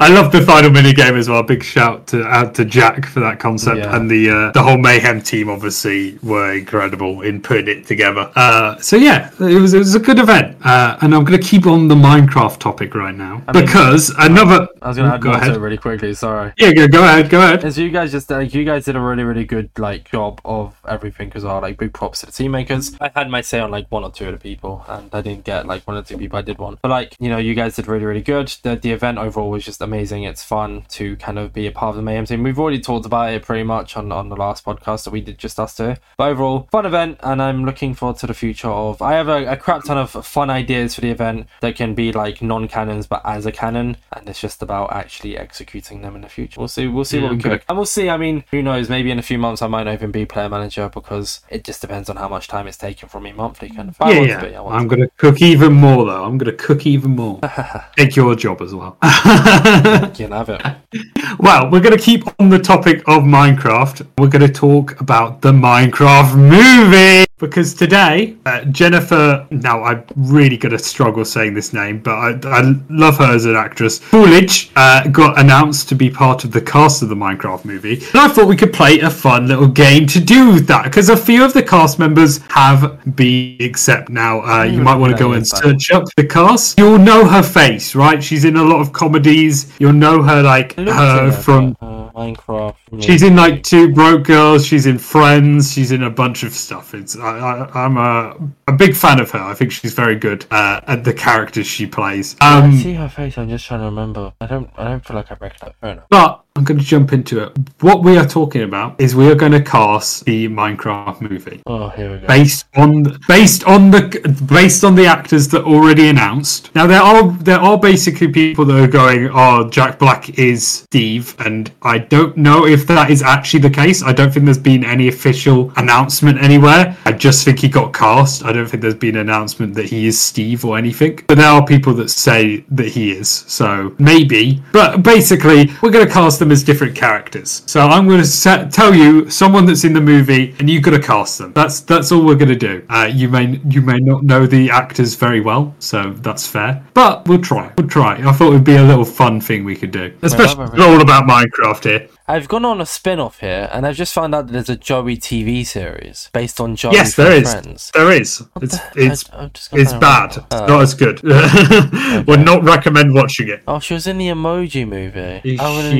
I love the final mini game as well. Big shout to out to Jack for that concept
Yeah.
and the uh, the whole mayhem team. Obviously, were incredible in putting it together. Uh, so yeah, it was it was a good event. Uh, and I'm going to keep on the Minecraft topic right now
I mean-
because another.
I was gonna add
go
to
ahead.
really quickly. Sorry.
Yeah, go, go ahead. Go ahead.
As you guys just like you guys did a really really good like job of everything as well. Like big props to the team makers. I had my say on like one or two of the people, and I didn't get like one or two people. I did one, but like you know you guys did really really good. The the event overall was just amazing. It's fun to kind of be a part of the mayhem team. We've already talked about it pretty much on on the last podcast that we did just us two. But overall, fun event, and I'm looking forward to the future of. I have a, a crap ton of fun ideas for the event that can be like non canons but as a canon, and it's just about actually executing them in the future. We'll see. We'll see what we cook,
okay.
and we'll see. I mean, who knows? Maybe in a few months I might not even be player manager because it just depends on how much time it's taking from me monthly. Kind of. But
Yeah, yeah.
be.
I'm going to cook even more, though. I'm going to cook even more. Take your job as well.
You can have it.
well, we're going to keep on the topic of Minecraft. We're going to talk about the Minecraft movie. Because today, uh, Jennifer, now I'm really going to struggle saying this name, but I, I love her as an actress. Coolidge uh, got announced to be part of the cast of the Minecraft movie. And I thought we could play a fun little game to do that. Because a few of the cast members have been, except now, uh, you might want to go and search up the cast. You'll know her face, right? She's in a lot of comedies. You'll know her, like, her from.
uh, Minecraft.
She's in like Two Broke Girls. She's in Friends. She's in a bunch of stuff. It's I, I, I'm a, a big fan of her. I think she's very good uh, at the characters she plays.
I
Um,
see her face. I'm just trying to remember. I don't. I don't feel like I recognize. Enough.
but I'm going to jump into it. What we are talking about is we are going to cast the Minecraft movie
Oh, here we go.
based on based on the based on the actors that already announced. Now there are there are basically people that are going, "Oh, Jack Black is Steve," and I don't know if that is actually the case. I don't think there's been any official announcement anywhere. I just think he got cast. I don't think there's been an announcement that he is Steve or anything. But there are people that say that he is, so maybe. But basically, we're going to cast them as different characters. So I'm going to sa- tell you someone that's in the movie, and you've got to cast them. That's that's all we're going to do. Uh, you may you may not know the actors very well, so that's fair. But we'll try. We'll try. I thought it would be a little fun thing we could do, especially all about Minecraft here.
I've gone on a spin-off here, and I've just found out that there's a Joey TV series based on Joey
Yes, there is.
Friends.
There is. It's it's
I- I'm just gonna
it's bad. It's
Uh,
not as good. Would not recommend watching it.
Oh, she was in the Emoji movie.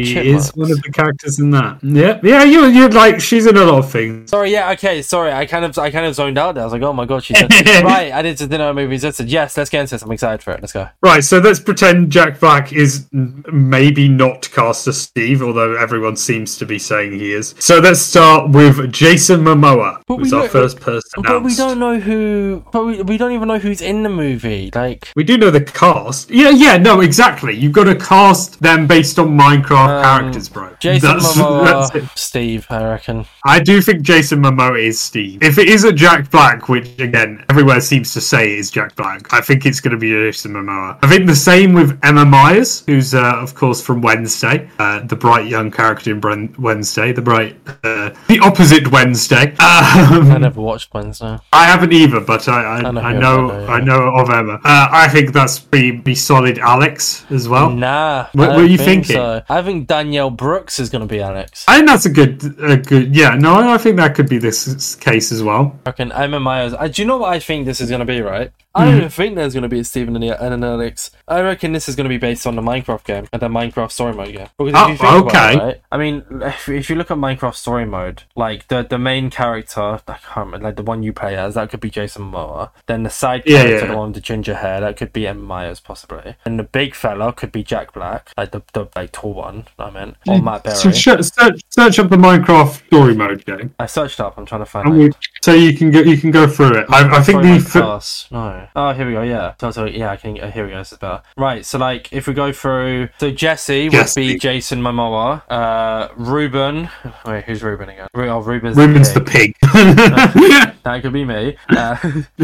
She is one of the characters in that. Yeah, yeah. You you like she's in a lot of things.
Sorry, yeah, okay, sorry. I kind of, I kind of zoned out there. I was like, oh my god, she said right. I did just didn't movies. I said yes. Let's get into this. I'm excited for it. Let's go.
Right, so let's pretend Jack Black is maybe not cast as Steve, although everyone seems to be saying he is. So let's start with Jason Momoa,
But
who's our first person
But we don't know who. But we, we don't even know who's in the movie. Like,
We do know the cast. Yeah, yeah, no, exactly. You've got to cast them based on Minecraft
Um,
characters, bro.
Jason
That's-
Momoa,
that's it.
Steve, I reckon.
I do think Jason Momoa is Steve. If it isn't Jack Black, which again everywhere seems to say is Jack Black, I think it's going to be Jason Momoa. I think the same with Emma Myers, who's uh, of course from Wednesday, uh, the bright young character Bren- Wednesday, the bright, uh, the opposite Wednesday. Um,
I never watched Wednesday.
I haven't either, but I I,
I know
I know
Emma,
I know of Emma. Uh, I think that's be be solid Alex as well.
Nah.
What-
I
are you
think
thinking?
So. I think Danielle Brooks is going to be Alex.
I think that's a good, a good. Yeah, no, I think that could be this case as well.
I reckon Emma Myers. Uh, do you know what I think this is going to be, right? I don't mm-hmm. even think there's going to be a Stephen and, and an Alex. I reckon this is going to be based on the Minecraft game and the Minecraft story mode game. Because if
Oh,
you think about
okay.
it, right? I mean, if, if you look at Minecraft story mode, like the the main character, I can't remember, like the one you play as, that could be Jason Momoa. Then the side
Yeah,
character,
yeah.
the one with the ginger hair, that could be Emma Myers possibly. And the big fella could be Jack Black, like the, the like tall one. I meant or mm. Matt Berry.
So search, search, search up the Minecraft story mode game,
I searched up. I'm trying to find.
and
it.
So you can go you can go through it. I, I think the
class. No. Oh, here we go. Yeah. So, so yeah, I can. Uh, here we go. This is better. Right. So, like, if we go through, so Jesse would
Jesse.
be Jason Momoa. Uh, Reuben. Wait, who's Reuben again? Oh, Reuben's.
Reuben's
the
the
pig. That could be me. Uh,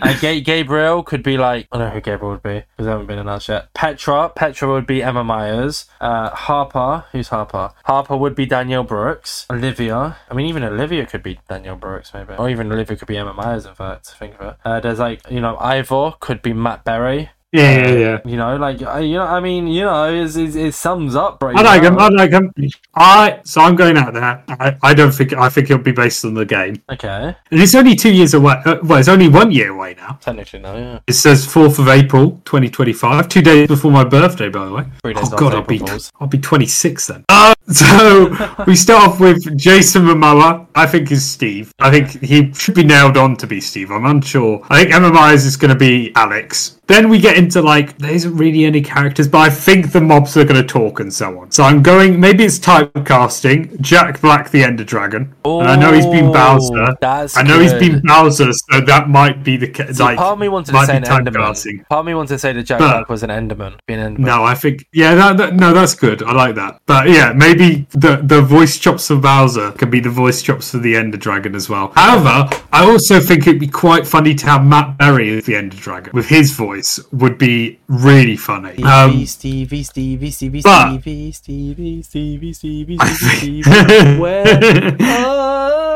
uh, Ga- Gabriel could be like. I don't know who Gabriel would be because they haven't been announced yet. Petra. Petra would be Emma Myers. Uh, Harper. Who's Harper? Harper would be Danielle Brooks. Olivia. I mean, even Olivia could be Danielle Brooks, maybe. Or even Olivia could be Emma Myers, in fact. to Think of it. Uh, there's like, you know, Ivor could be Matt Berry.
Yeah, yeah, yeah.
You know, like, uh, you know, I mean, you know, it, it, it sums up, bro.
I like him. I like him. I so I'm going out there. I, I don't think I think it'll be based on the game,
Okay.
and it's only two years away. Uh, well, it's only one year away now.
Technically, no, yeah.
It says fourth of April, 2025. Two days before my birthday, by the way.
Three days
Oh god, I'll be
Fools.
I'll be 26 then. Uh, so we start off with Jason Momoa. I think is Steve. I think he should be nailed on to be Steve. I'm unsure. I think Myers is going to be Alex. Then we get into like there isn't really any characters, but I think the mobs are going to talk and so on. So I'm going. Maybe it's typecasting. Jack Black, the Ender Dragon, and I know he's been
Oh,
Bowser.
that's
I know he's been Bowser, so that might be the ca-
See,
like.
part of me wanted to say an
typecasting.
Enderman. Part of me wanted to say that Jack
But-
Black was an Enderman. Being an Enderman.
No, I think yeah, that, that, no, that's good. I like that. But yeah, maybe the the voice chops for Bowser can be the voice chops for the Ender Dragon as well. However, I also think it'd be quite funny to have Matt Berry as the Ender Dragon with his voice would be really funny.
Stevie,
Um,
Stevie, Stevie, Stevie,
but-
Stevie, Stevie, Stevie, Stevie,
I
Stevie,
think-
Stevie. Where?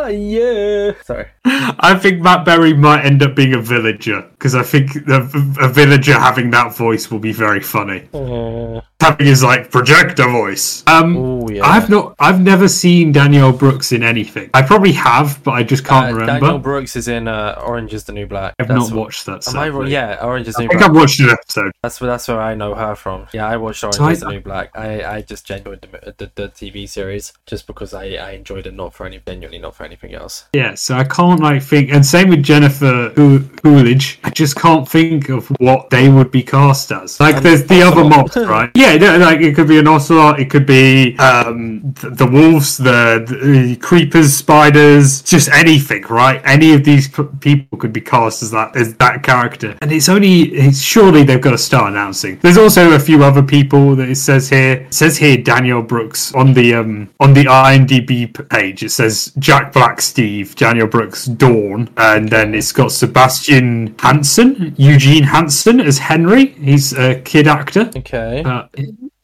Ah, yeah. Sorry.
I think Matt Berry might end up being a villager because I think the, a villager having that voice will be very funny.
Uh,
Having his like projector voice. Um,
oh yeah.
I've not, I've never seen Danielle Brooks in anything. I probably have, but I just can't
Uh,
remember.
Daniel Brooks is in uh, Orange is the New Black.
I've
That's
not
what-
watched that.
Am I. Yeah, Orange is the
I
New
think
Black.
I've watched an episode.
That's where that's where I know her from. Yeah, I watched Orange
So I-
is the New Black. I, I just enjoyed the, the the TV series just because I, I enjoyed it, not for any genuinely not for anything else.
Yeah, so I can't like think, and same with Jennifer Cool- Coolidge. I just can't think of what they would be cast as. Like,
An
there's the other mobs, right? Yeah, no, like it could be an ocelot, it could be um, the, the wolves, the, the creepers, spiders, just anything, right? Any of these p- people could be cast as that as that character, and it's only it's surely they've got to start announcing. There's also a few other people that it says here. It says here Daniel Brooks on the um on the IMDb page. It says Jack Black, Steve, Daniel Brooks, Dawn, and then it's got Sebastian Hansen, Eugene Hansen as Henry. He's a kid actor.
Okay.
Uh,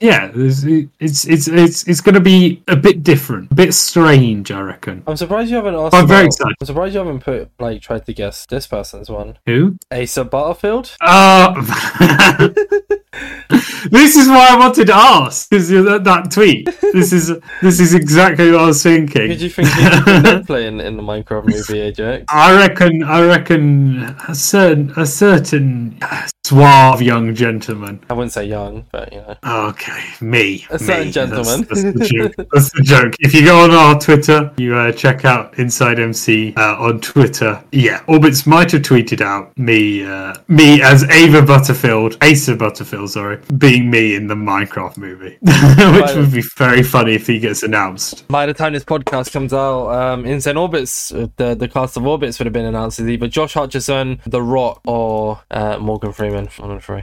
yeah, there's- it's it's it's it's going to be a bit different, a bit strange, I reckon.
I'm surprised you haven't asked.
I'm very
about-
excited.
I'm surprised you haven't put like tried to guess this person's one.
Who?
Asa Butterfield.
Uh, this is why I wanted to ask because that, that tweet. This is this is exactly what I was thinking.
you think who do you think they'd play in, in the Minecraft movie, Ajax?
I reckon I reckon a certain a certain suave young gentleman.
I wouldn't say young, but you know.
Okay, me.
A certain
me.
gentleman.
That's, that's the joke. That's the joke. If you go on our Twitter, you uh, check out Inside MC uh, on Twitter. Yeah, Orbitzz might have tweeted out me, uh, me as Ava Butterfield, Asa Butterfield, sorry, being me in the Minecraft movie, which would be very funny if he gets announced.
By the time this podcast comes out, um, Insane Orbitzz, uh, the the cast of Orbitzz would have been announced as either Josh Hutcherson, The Rock, or uh, Morgan Freeman.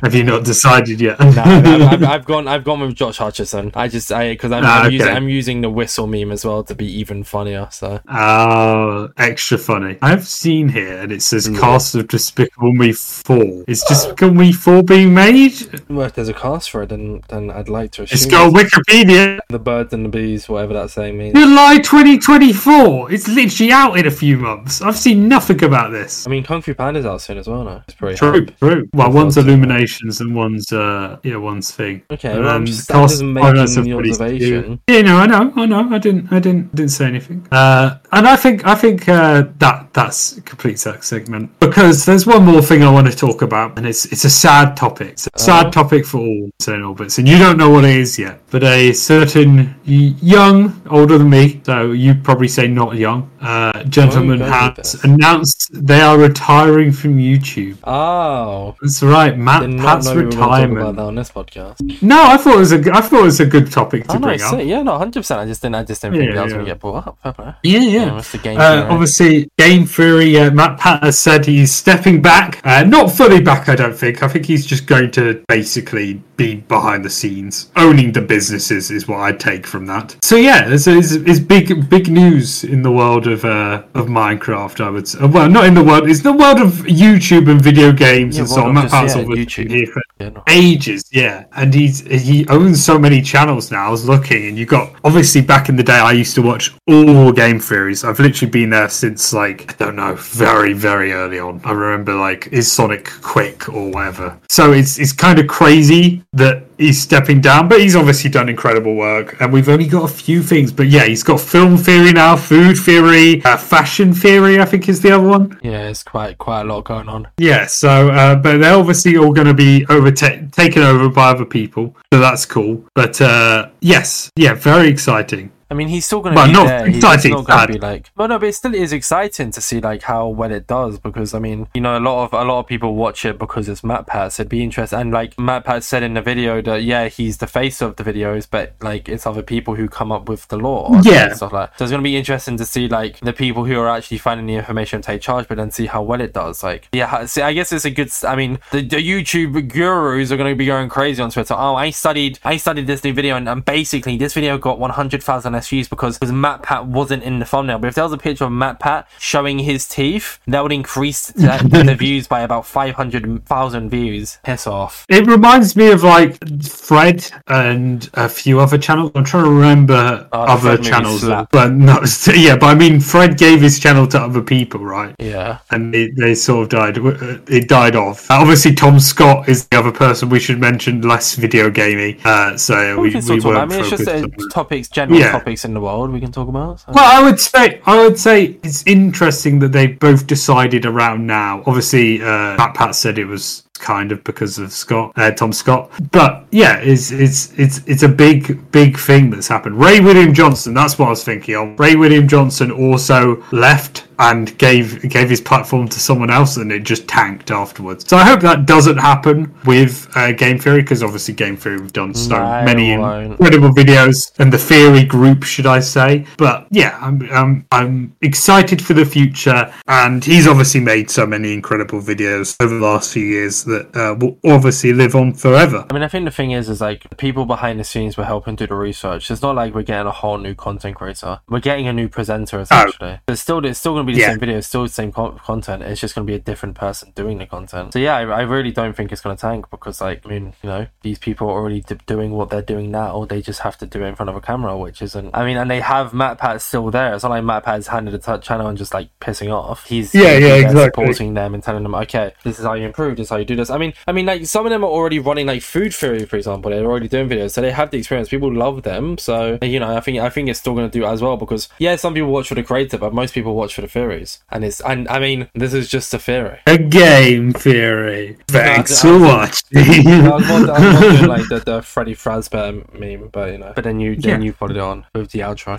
Have you not decided yet?
No, I've, I've, I've gone. I've gone with Josh Hutcherson. I just, I because I'm,
Ah,
I'm, using. I'm using the whistle meme as well to be even funnier. So
Oh, extra funny. I've seen here, and it says cast of Despicable Me 4. Is Despicable Me 4 being made?
well, if there's a cast for it, then then I'd like to
It's got Wikipedia.
the birds and the bees, whatever that saying means.
July 2024. It's literally out in a few months. I've seen nothing about this.
I mean, Kung Fu Panda's out soon as well. No, it's pretty
True,
hype.
true. Well, one's. Illuminations and one's uh, yeah, one's thing.
Okay,
And
well, I'm
then
just, I'm
cast
just making
of
the observation.
Yeah, no, I know, I know. I didn't, I didn't, didn't say anything. Uh, and I think, I think uh, that that's a complete segment because there's one more thing I want to talk about, and it's it's a sad topic. It's a sad
Oh.
topic for all St. Alberts, and you don't know what it is yet. But a certain young, older than me, so you'd probably say not young, uh, gentleman
Where are you going with
has announced they are retiring from YouTube.
Oh,
That's right, MatPat's
know we were going to talk about
retirement.
that on this podcast.
No, I thought it was a, I thought it was a good topic to
Oh
bring up.
yeah, no, hundred percent. I just didn't, I just didn't think
Yeah,
that was
yeah.
going to get brought up.
Yeah, yeah.
Yeah, game.
Uh, obviously, Game Theory, uh, MatPat has said he's stepping back. Uh, not fully back, I don't think. I think he's just going to basically be behind the scenes. Owning the businesses is what I'd take from that. So, yeah, it's, it's, it's big big news in the world of uh, of Minecraft, I would say. Well, not in the world, it's the world of YouTube and video games
Yeah,
and so on. MatPat's
yeah, YouTube.
here for
Yeah,
ages yeah. And he's he owns so many channels now i was looking and you got obviously back in the day i used to watch all game theories. I've literally been there since like i don't know very very early on. I remember like is sonic quick or whatever. So it's it's kind of crazy that he's stepping down but he's obviously done incredible work and we've only got a few things but yeah he's got film theory now food theory uh, fashion theory i think is the other one
Yeah, it's quite quite a lot going on.
yeah, so uh, but they're obviously all going to be over taken over by other people, so that's cool. But uh, yes, yeah, very exciting.
I mean, he's still going to
Well,
be
not
there. He's not going to be uh, like. Well, no, but it still is exciting to see like how well it does because I mean, you know, a lot of a lot of people watch it because it's MatPat. So it'd be interesting. And like MatPat said in the video that yeah, he's the face of the videos, but like it's other people who come up with the lore.
Yeah.
and stuff like. So it's going to be interesting to see like the people who are actually finding the information take charge, but then see how well it does. Like yeah, see, I guess it's a good. I mean, the, the YouTube gurus are going to be going crazy on Twitter. Oh, I studied, I studied this new video, and, and basically this video got 100,000 views because because MatPat wasn't in the thumbnail. But if there was a picture of MatPat showing his teeth, that would increase the, the views by about 500,000 views. Piss off.
It reminds me of like Fred and a few other channels. I'm trying to remember
Oh,
other channels, but no, yeah. But I mean, Fred gave his channel to other people, right?
Yeah.
And it, they sort of died. uh, It died off. Uh, obviously, Tom Scott is the other person we should mention. Less video gaming, uh, so
We,
we, we.
I mean, it's just topics, general
Yeah.
topics in the world we can talk about. so.
Well, I would say I would say it's interesting that they both decided around now. Obviously, uh, MatPat said it was kind of because of Scott, uh, Tom Scott, but yeah, it's it's it's it's a big big thing that's happened. Ray William Johnson, that's what I was thinking of. Ray William Johnson also left and gave gave his platform to someone else, and it just tanked afterwards. So I hope that doesn't happen with uh, Game Theory, because obviously Game Theory we've done so
No,
many incredible videos and the theory group should i say but yeah i'm i'm, I'm excited for the future and he's obviously made so many incredible videos over the last few years that uh, will obviously live on forever
I mean, I think the thing is, is like people behind the scenes were helping do the research. It's not like we're getting a whole new content creator. We're getting a new presenter essentially. It's still it's still going to be the
Yeah.
same video, still the same con- content. It's just going to be a different person doing the content. So yeah, I, I really don't think it's going to tank because like I mean, you know, these people are already d- doing what they're doing now. They just have to do it in front of a camera, which isn't. I mean, and they have MatPat still there. It's not like MatPat's handed the channel and just like pissing off. He's
Yeah, yeah, exactly.
supporting them and telling them, okay, this is how you improve, this is how you do this. I mean, I mean, like some of them are already running like food theory, for example. They're already doing videos, so they have the experience. People love them, so you know, I think I think it's still going to do as well because yeah, some people watch for the creator, but most people watch for the theories. And it's and I mean, this is just a theory.
a game theory thanks
I-
for
I-
watching
I was more, I was more doing like the, the Freddy Fazbear meme, but you know, but then you then
Yeah.
you put it on with the outro.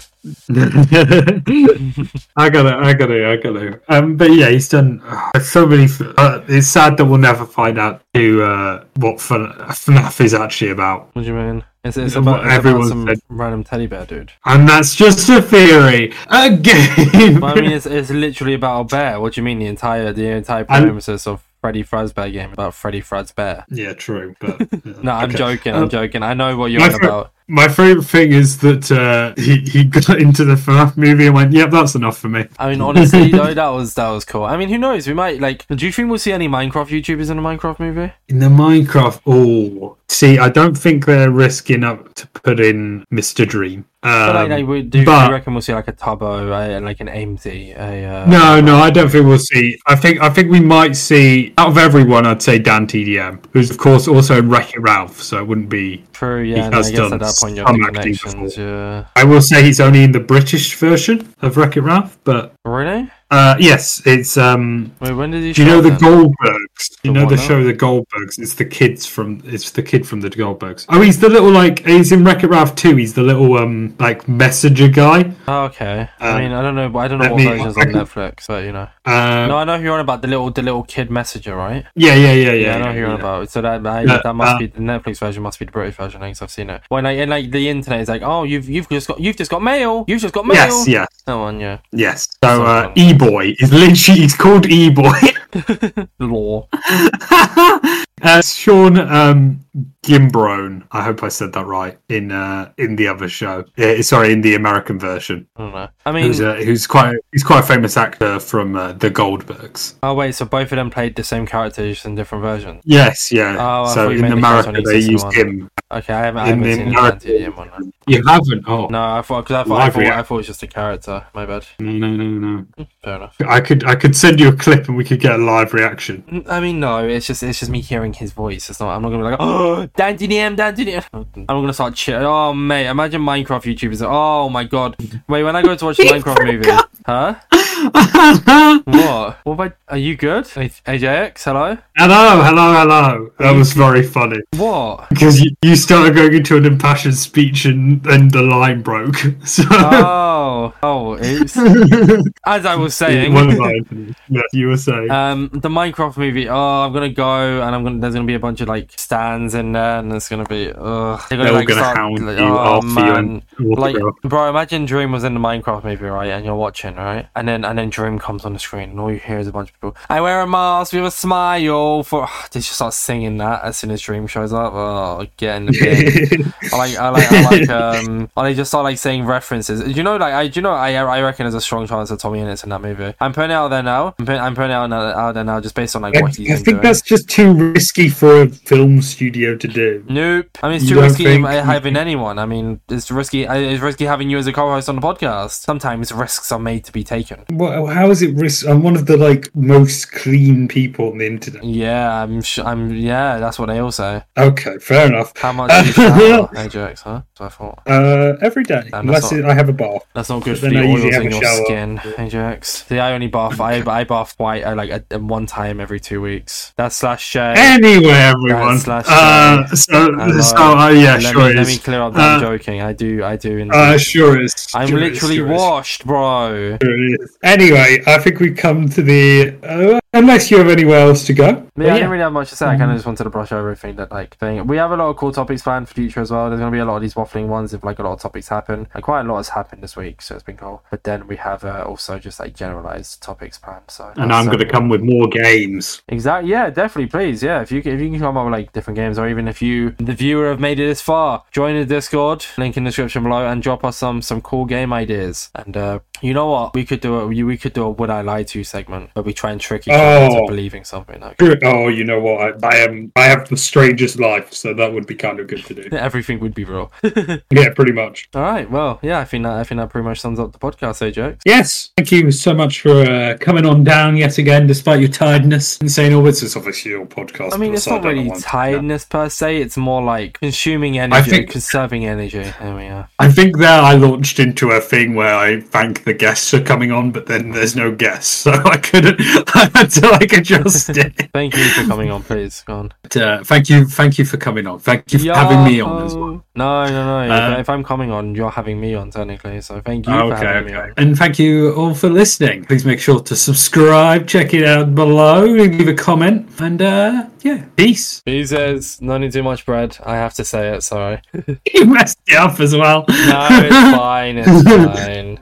I gotta, I gotta, I gotta. Um, but yeah, he's done uh, so many. Uh, it's sad that we'll never find out who uh, what F- FNAF is actually about.
What do you mean? It's, it's about, it's about some
said.
random teddy bear dude.
And that's just a theory. A game.
Well, I mean, it's, it's literally about a bear. What do you mean? The entire the entire
I'm-
of Freddy Fazbear game about Freddy Fazbear.
yeah, true. But uh,
No, I'm
okay.
joking. I'm
Um,
joking. I know what you're
my
on
fr-
about.
My favorite thing is that uh, he he got into the FNAF movie and went, "Yep, that's enough for me."
I mean, honestly, though, that was that was cool. I mean, who knows? We might like. Do you think we'll see any Minecraft YouTubers in a Minecraft movie?
In the Minecraft, oh, see, I don't think they're risking up to put in Mr. Dream.
But like,
Um,
like, do,
but-
you reckon we'll see like a Tubbo, and like an AMT? A, uh,
No, no, I don't think we'll see. I think I think we might see out of everyone. I'd say DanTDM, who's of course also in Wreck It Ralph, so it wouldn't be.
True,
He
yeah. I
has
guess
done
at point, you're
some
the
acting
connections. Yeah.
I will say he's only in the British version of Wreck It Ralph, but
Really?
Uh, yes, it's um.
Wait, when did he?
Do you know the
then?
Goldbergs? Do you know the show The Goldbergs? It's the kids from. It's the kid from the Goldbergs. Oh, he's the little like. He's in Wreck It Ralph too. He's the little um like messenger guy.
Oh, okay. I
Um,
mean, I don't know. I don't know what
me-
versions
I
on Netflix, but you know.
Uh,
No, I know who you're on about. The little, the little kid messenger, right?
yeah, yeah, yeah, yeah.
Yeah, I know
yeah,
who you're on about. So that that,
Yeah,
that must
uh,
be the Netflix version. Must be the British version. I think, because I've seen it. When like and like the internet is like, oh, you've you've just got you've just got mail. You've just got mail.
Yes, yes,
That one, yeah.
yes. So uh,
Someone.
E Boy is literally he's called E Boy.
Law.
uh, Sean um, Giambrone. I hope I said that right in uh, in the other show. Uh, sorry, in the American version.
I don't know. I mean,
Who's, uh, who's quite he's quite a famous actor from uh, the Goldbergs.
oh wait, so both of them played the same character just in different versions.
Yes, yeah.
Oh, I
so in
meant the case
America they used
one.
him.
Okay, I haven't, I haven't seen the
American-
one.
You haven't? Oh
No, I thought because I thought, I thought I thought it was just a character. My bad.
no, no, no, no.
Fair enough.
I could I could send you a clip and we could get a live reaction.
I mean, no, it's just it's just me hearing his voice. It's not. I'm not gonna be like, oh, Dan DM, Dan DM. I'm gonna start cheering. Oh, mate, imagine Minecraft YouTubers. Oh my god. Wait, when I go to watch the Minecraft movie, huh? What? What about? Are you good? AJX, hello.
hello, hello, hello. That was very funny
What?
because you, you started going into an impassioned speech and and the line broke. So
Oh, oh, it's as I was saying.
one of my openings. Yes, you were saying.
Um, the Minecraft movie. Oh, I'm gonna go, and I'm gonna. There's gonna be a bunch of like stands in there, and it's gonna be. Ugh. They're
They're all gonna hound
like,
you
oh
after you
man,
and
like, bro, imagine Dream was in the Minecraft movie, right? And you're watching, right? And then and then Dream comes on the screen, and all you hear is a bunch of people. I wear a mask with a smile for. They just start singing that as soon as Dream shows up. Oh, get in the bin. I like, I like, I like, um, and they just start like saying references. You know, like, I, do you know, I, I reckon there's a strong chance that TommyInnit's in that movie. I'm putting it out there now. I'm putting, I'm putting it out, out there now, just based on like
I,
what he's
I think
doing.
that's just too risky for a film studio to do.
Nope. I mean, it's
You
too risky
think-
having anyone. I mean, it's risky. uh, It's risky having you as a co-host on the podcast. Sometimes risks are made to be taken.
Well, how is it risk? I'm one of the like most clean people on the internet.
Yeah, I'm. Sh- I'm. Yeah, that's what they all say.
Okay, fair enough.
How much do you shower, Ajax? Huh? So I thought
Uh, every day,
that's
unless
not-
it, I have a bath.
that's not good for the oils in your
shower.
skin, Ajax. See, I only bath. I I bath white. I like at, at one time every two weeks. That's slash shade.
Anyway, everyone.
slash-
Uh, so,
Hello.
so uh, yeah,
let
sure
me,
it
let me clear up that I'm
Uh,
joking. I do. I do. Indeed.
Uh, sure is.
I'm
Sure is,
literally
sure
washed, bro.
Sure is. Anyway, I think we come to the. Uh, unless you have anywhere else to go.
Yeah,
But
I didn't really have much to say. I kind of just wanted to brush over everything that like thing. We have a lot of cool topics planned for future as well. There's gonna be a lot of these waffling ones if like a lot of topics happen. And quite a lot has happened this week, so it's been cool. But then we have uh, also just like generalized topics planned. So
and I'm
so-
going to come with more games.
Exactly. Yeah, definitely. Please. Yeah, if you can, if you can come up with like different games, or even if you, the viewer, have made it this far, join the Discord. Link in the description below, and drop us some some cool game ideas. And uh, you know what? We could do a we could do a Would I Lie to segment, where we try and trick each other into
Oh.
believing something. Like,
Oh, you know what? I, I am. I have the strangest life, so that would be kind of good to do.
everything would be real.
Yeah, pretty much.
All right. Well, yeah. I think that I think that pretty much sums up the podcast, Ajax.
Yes, thank you so much for uh, coming on down yet again, despite your tiredness. and Insane Orbitzz is obviously your podcast.
I mean, it's not really tiredness per se. It's more like consuming energy,
think-
conserving energy. There we are.
I think that I launched into a thing where I thank the guests for coming on, but then there's no guests, so I couldn't. I had to like adjust it.
Thank you for coming on. Please go on.
But, uh, thank you, thank you for coming on. Thank you for having me on as well.
No, no, no.
Uh,
if, if I'm coming on, you're having me on technically. So thank you for
Okay,
having me
okay.
on.
And thank you all for listening. Please make sure to subscribe, check it out below, and leave a comment. And uh, yeah, peace.
He says, "Not need too much bread." I have to say it. Sorry.
You messed it up as well.
No, it's fine. It's fine.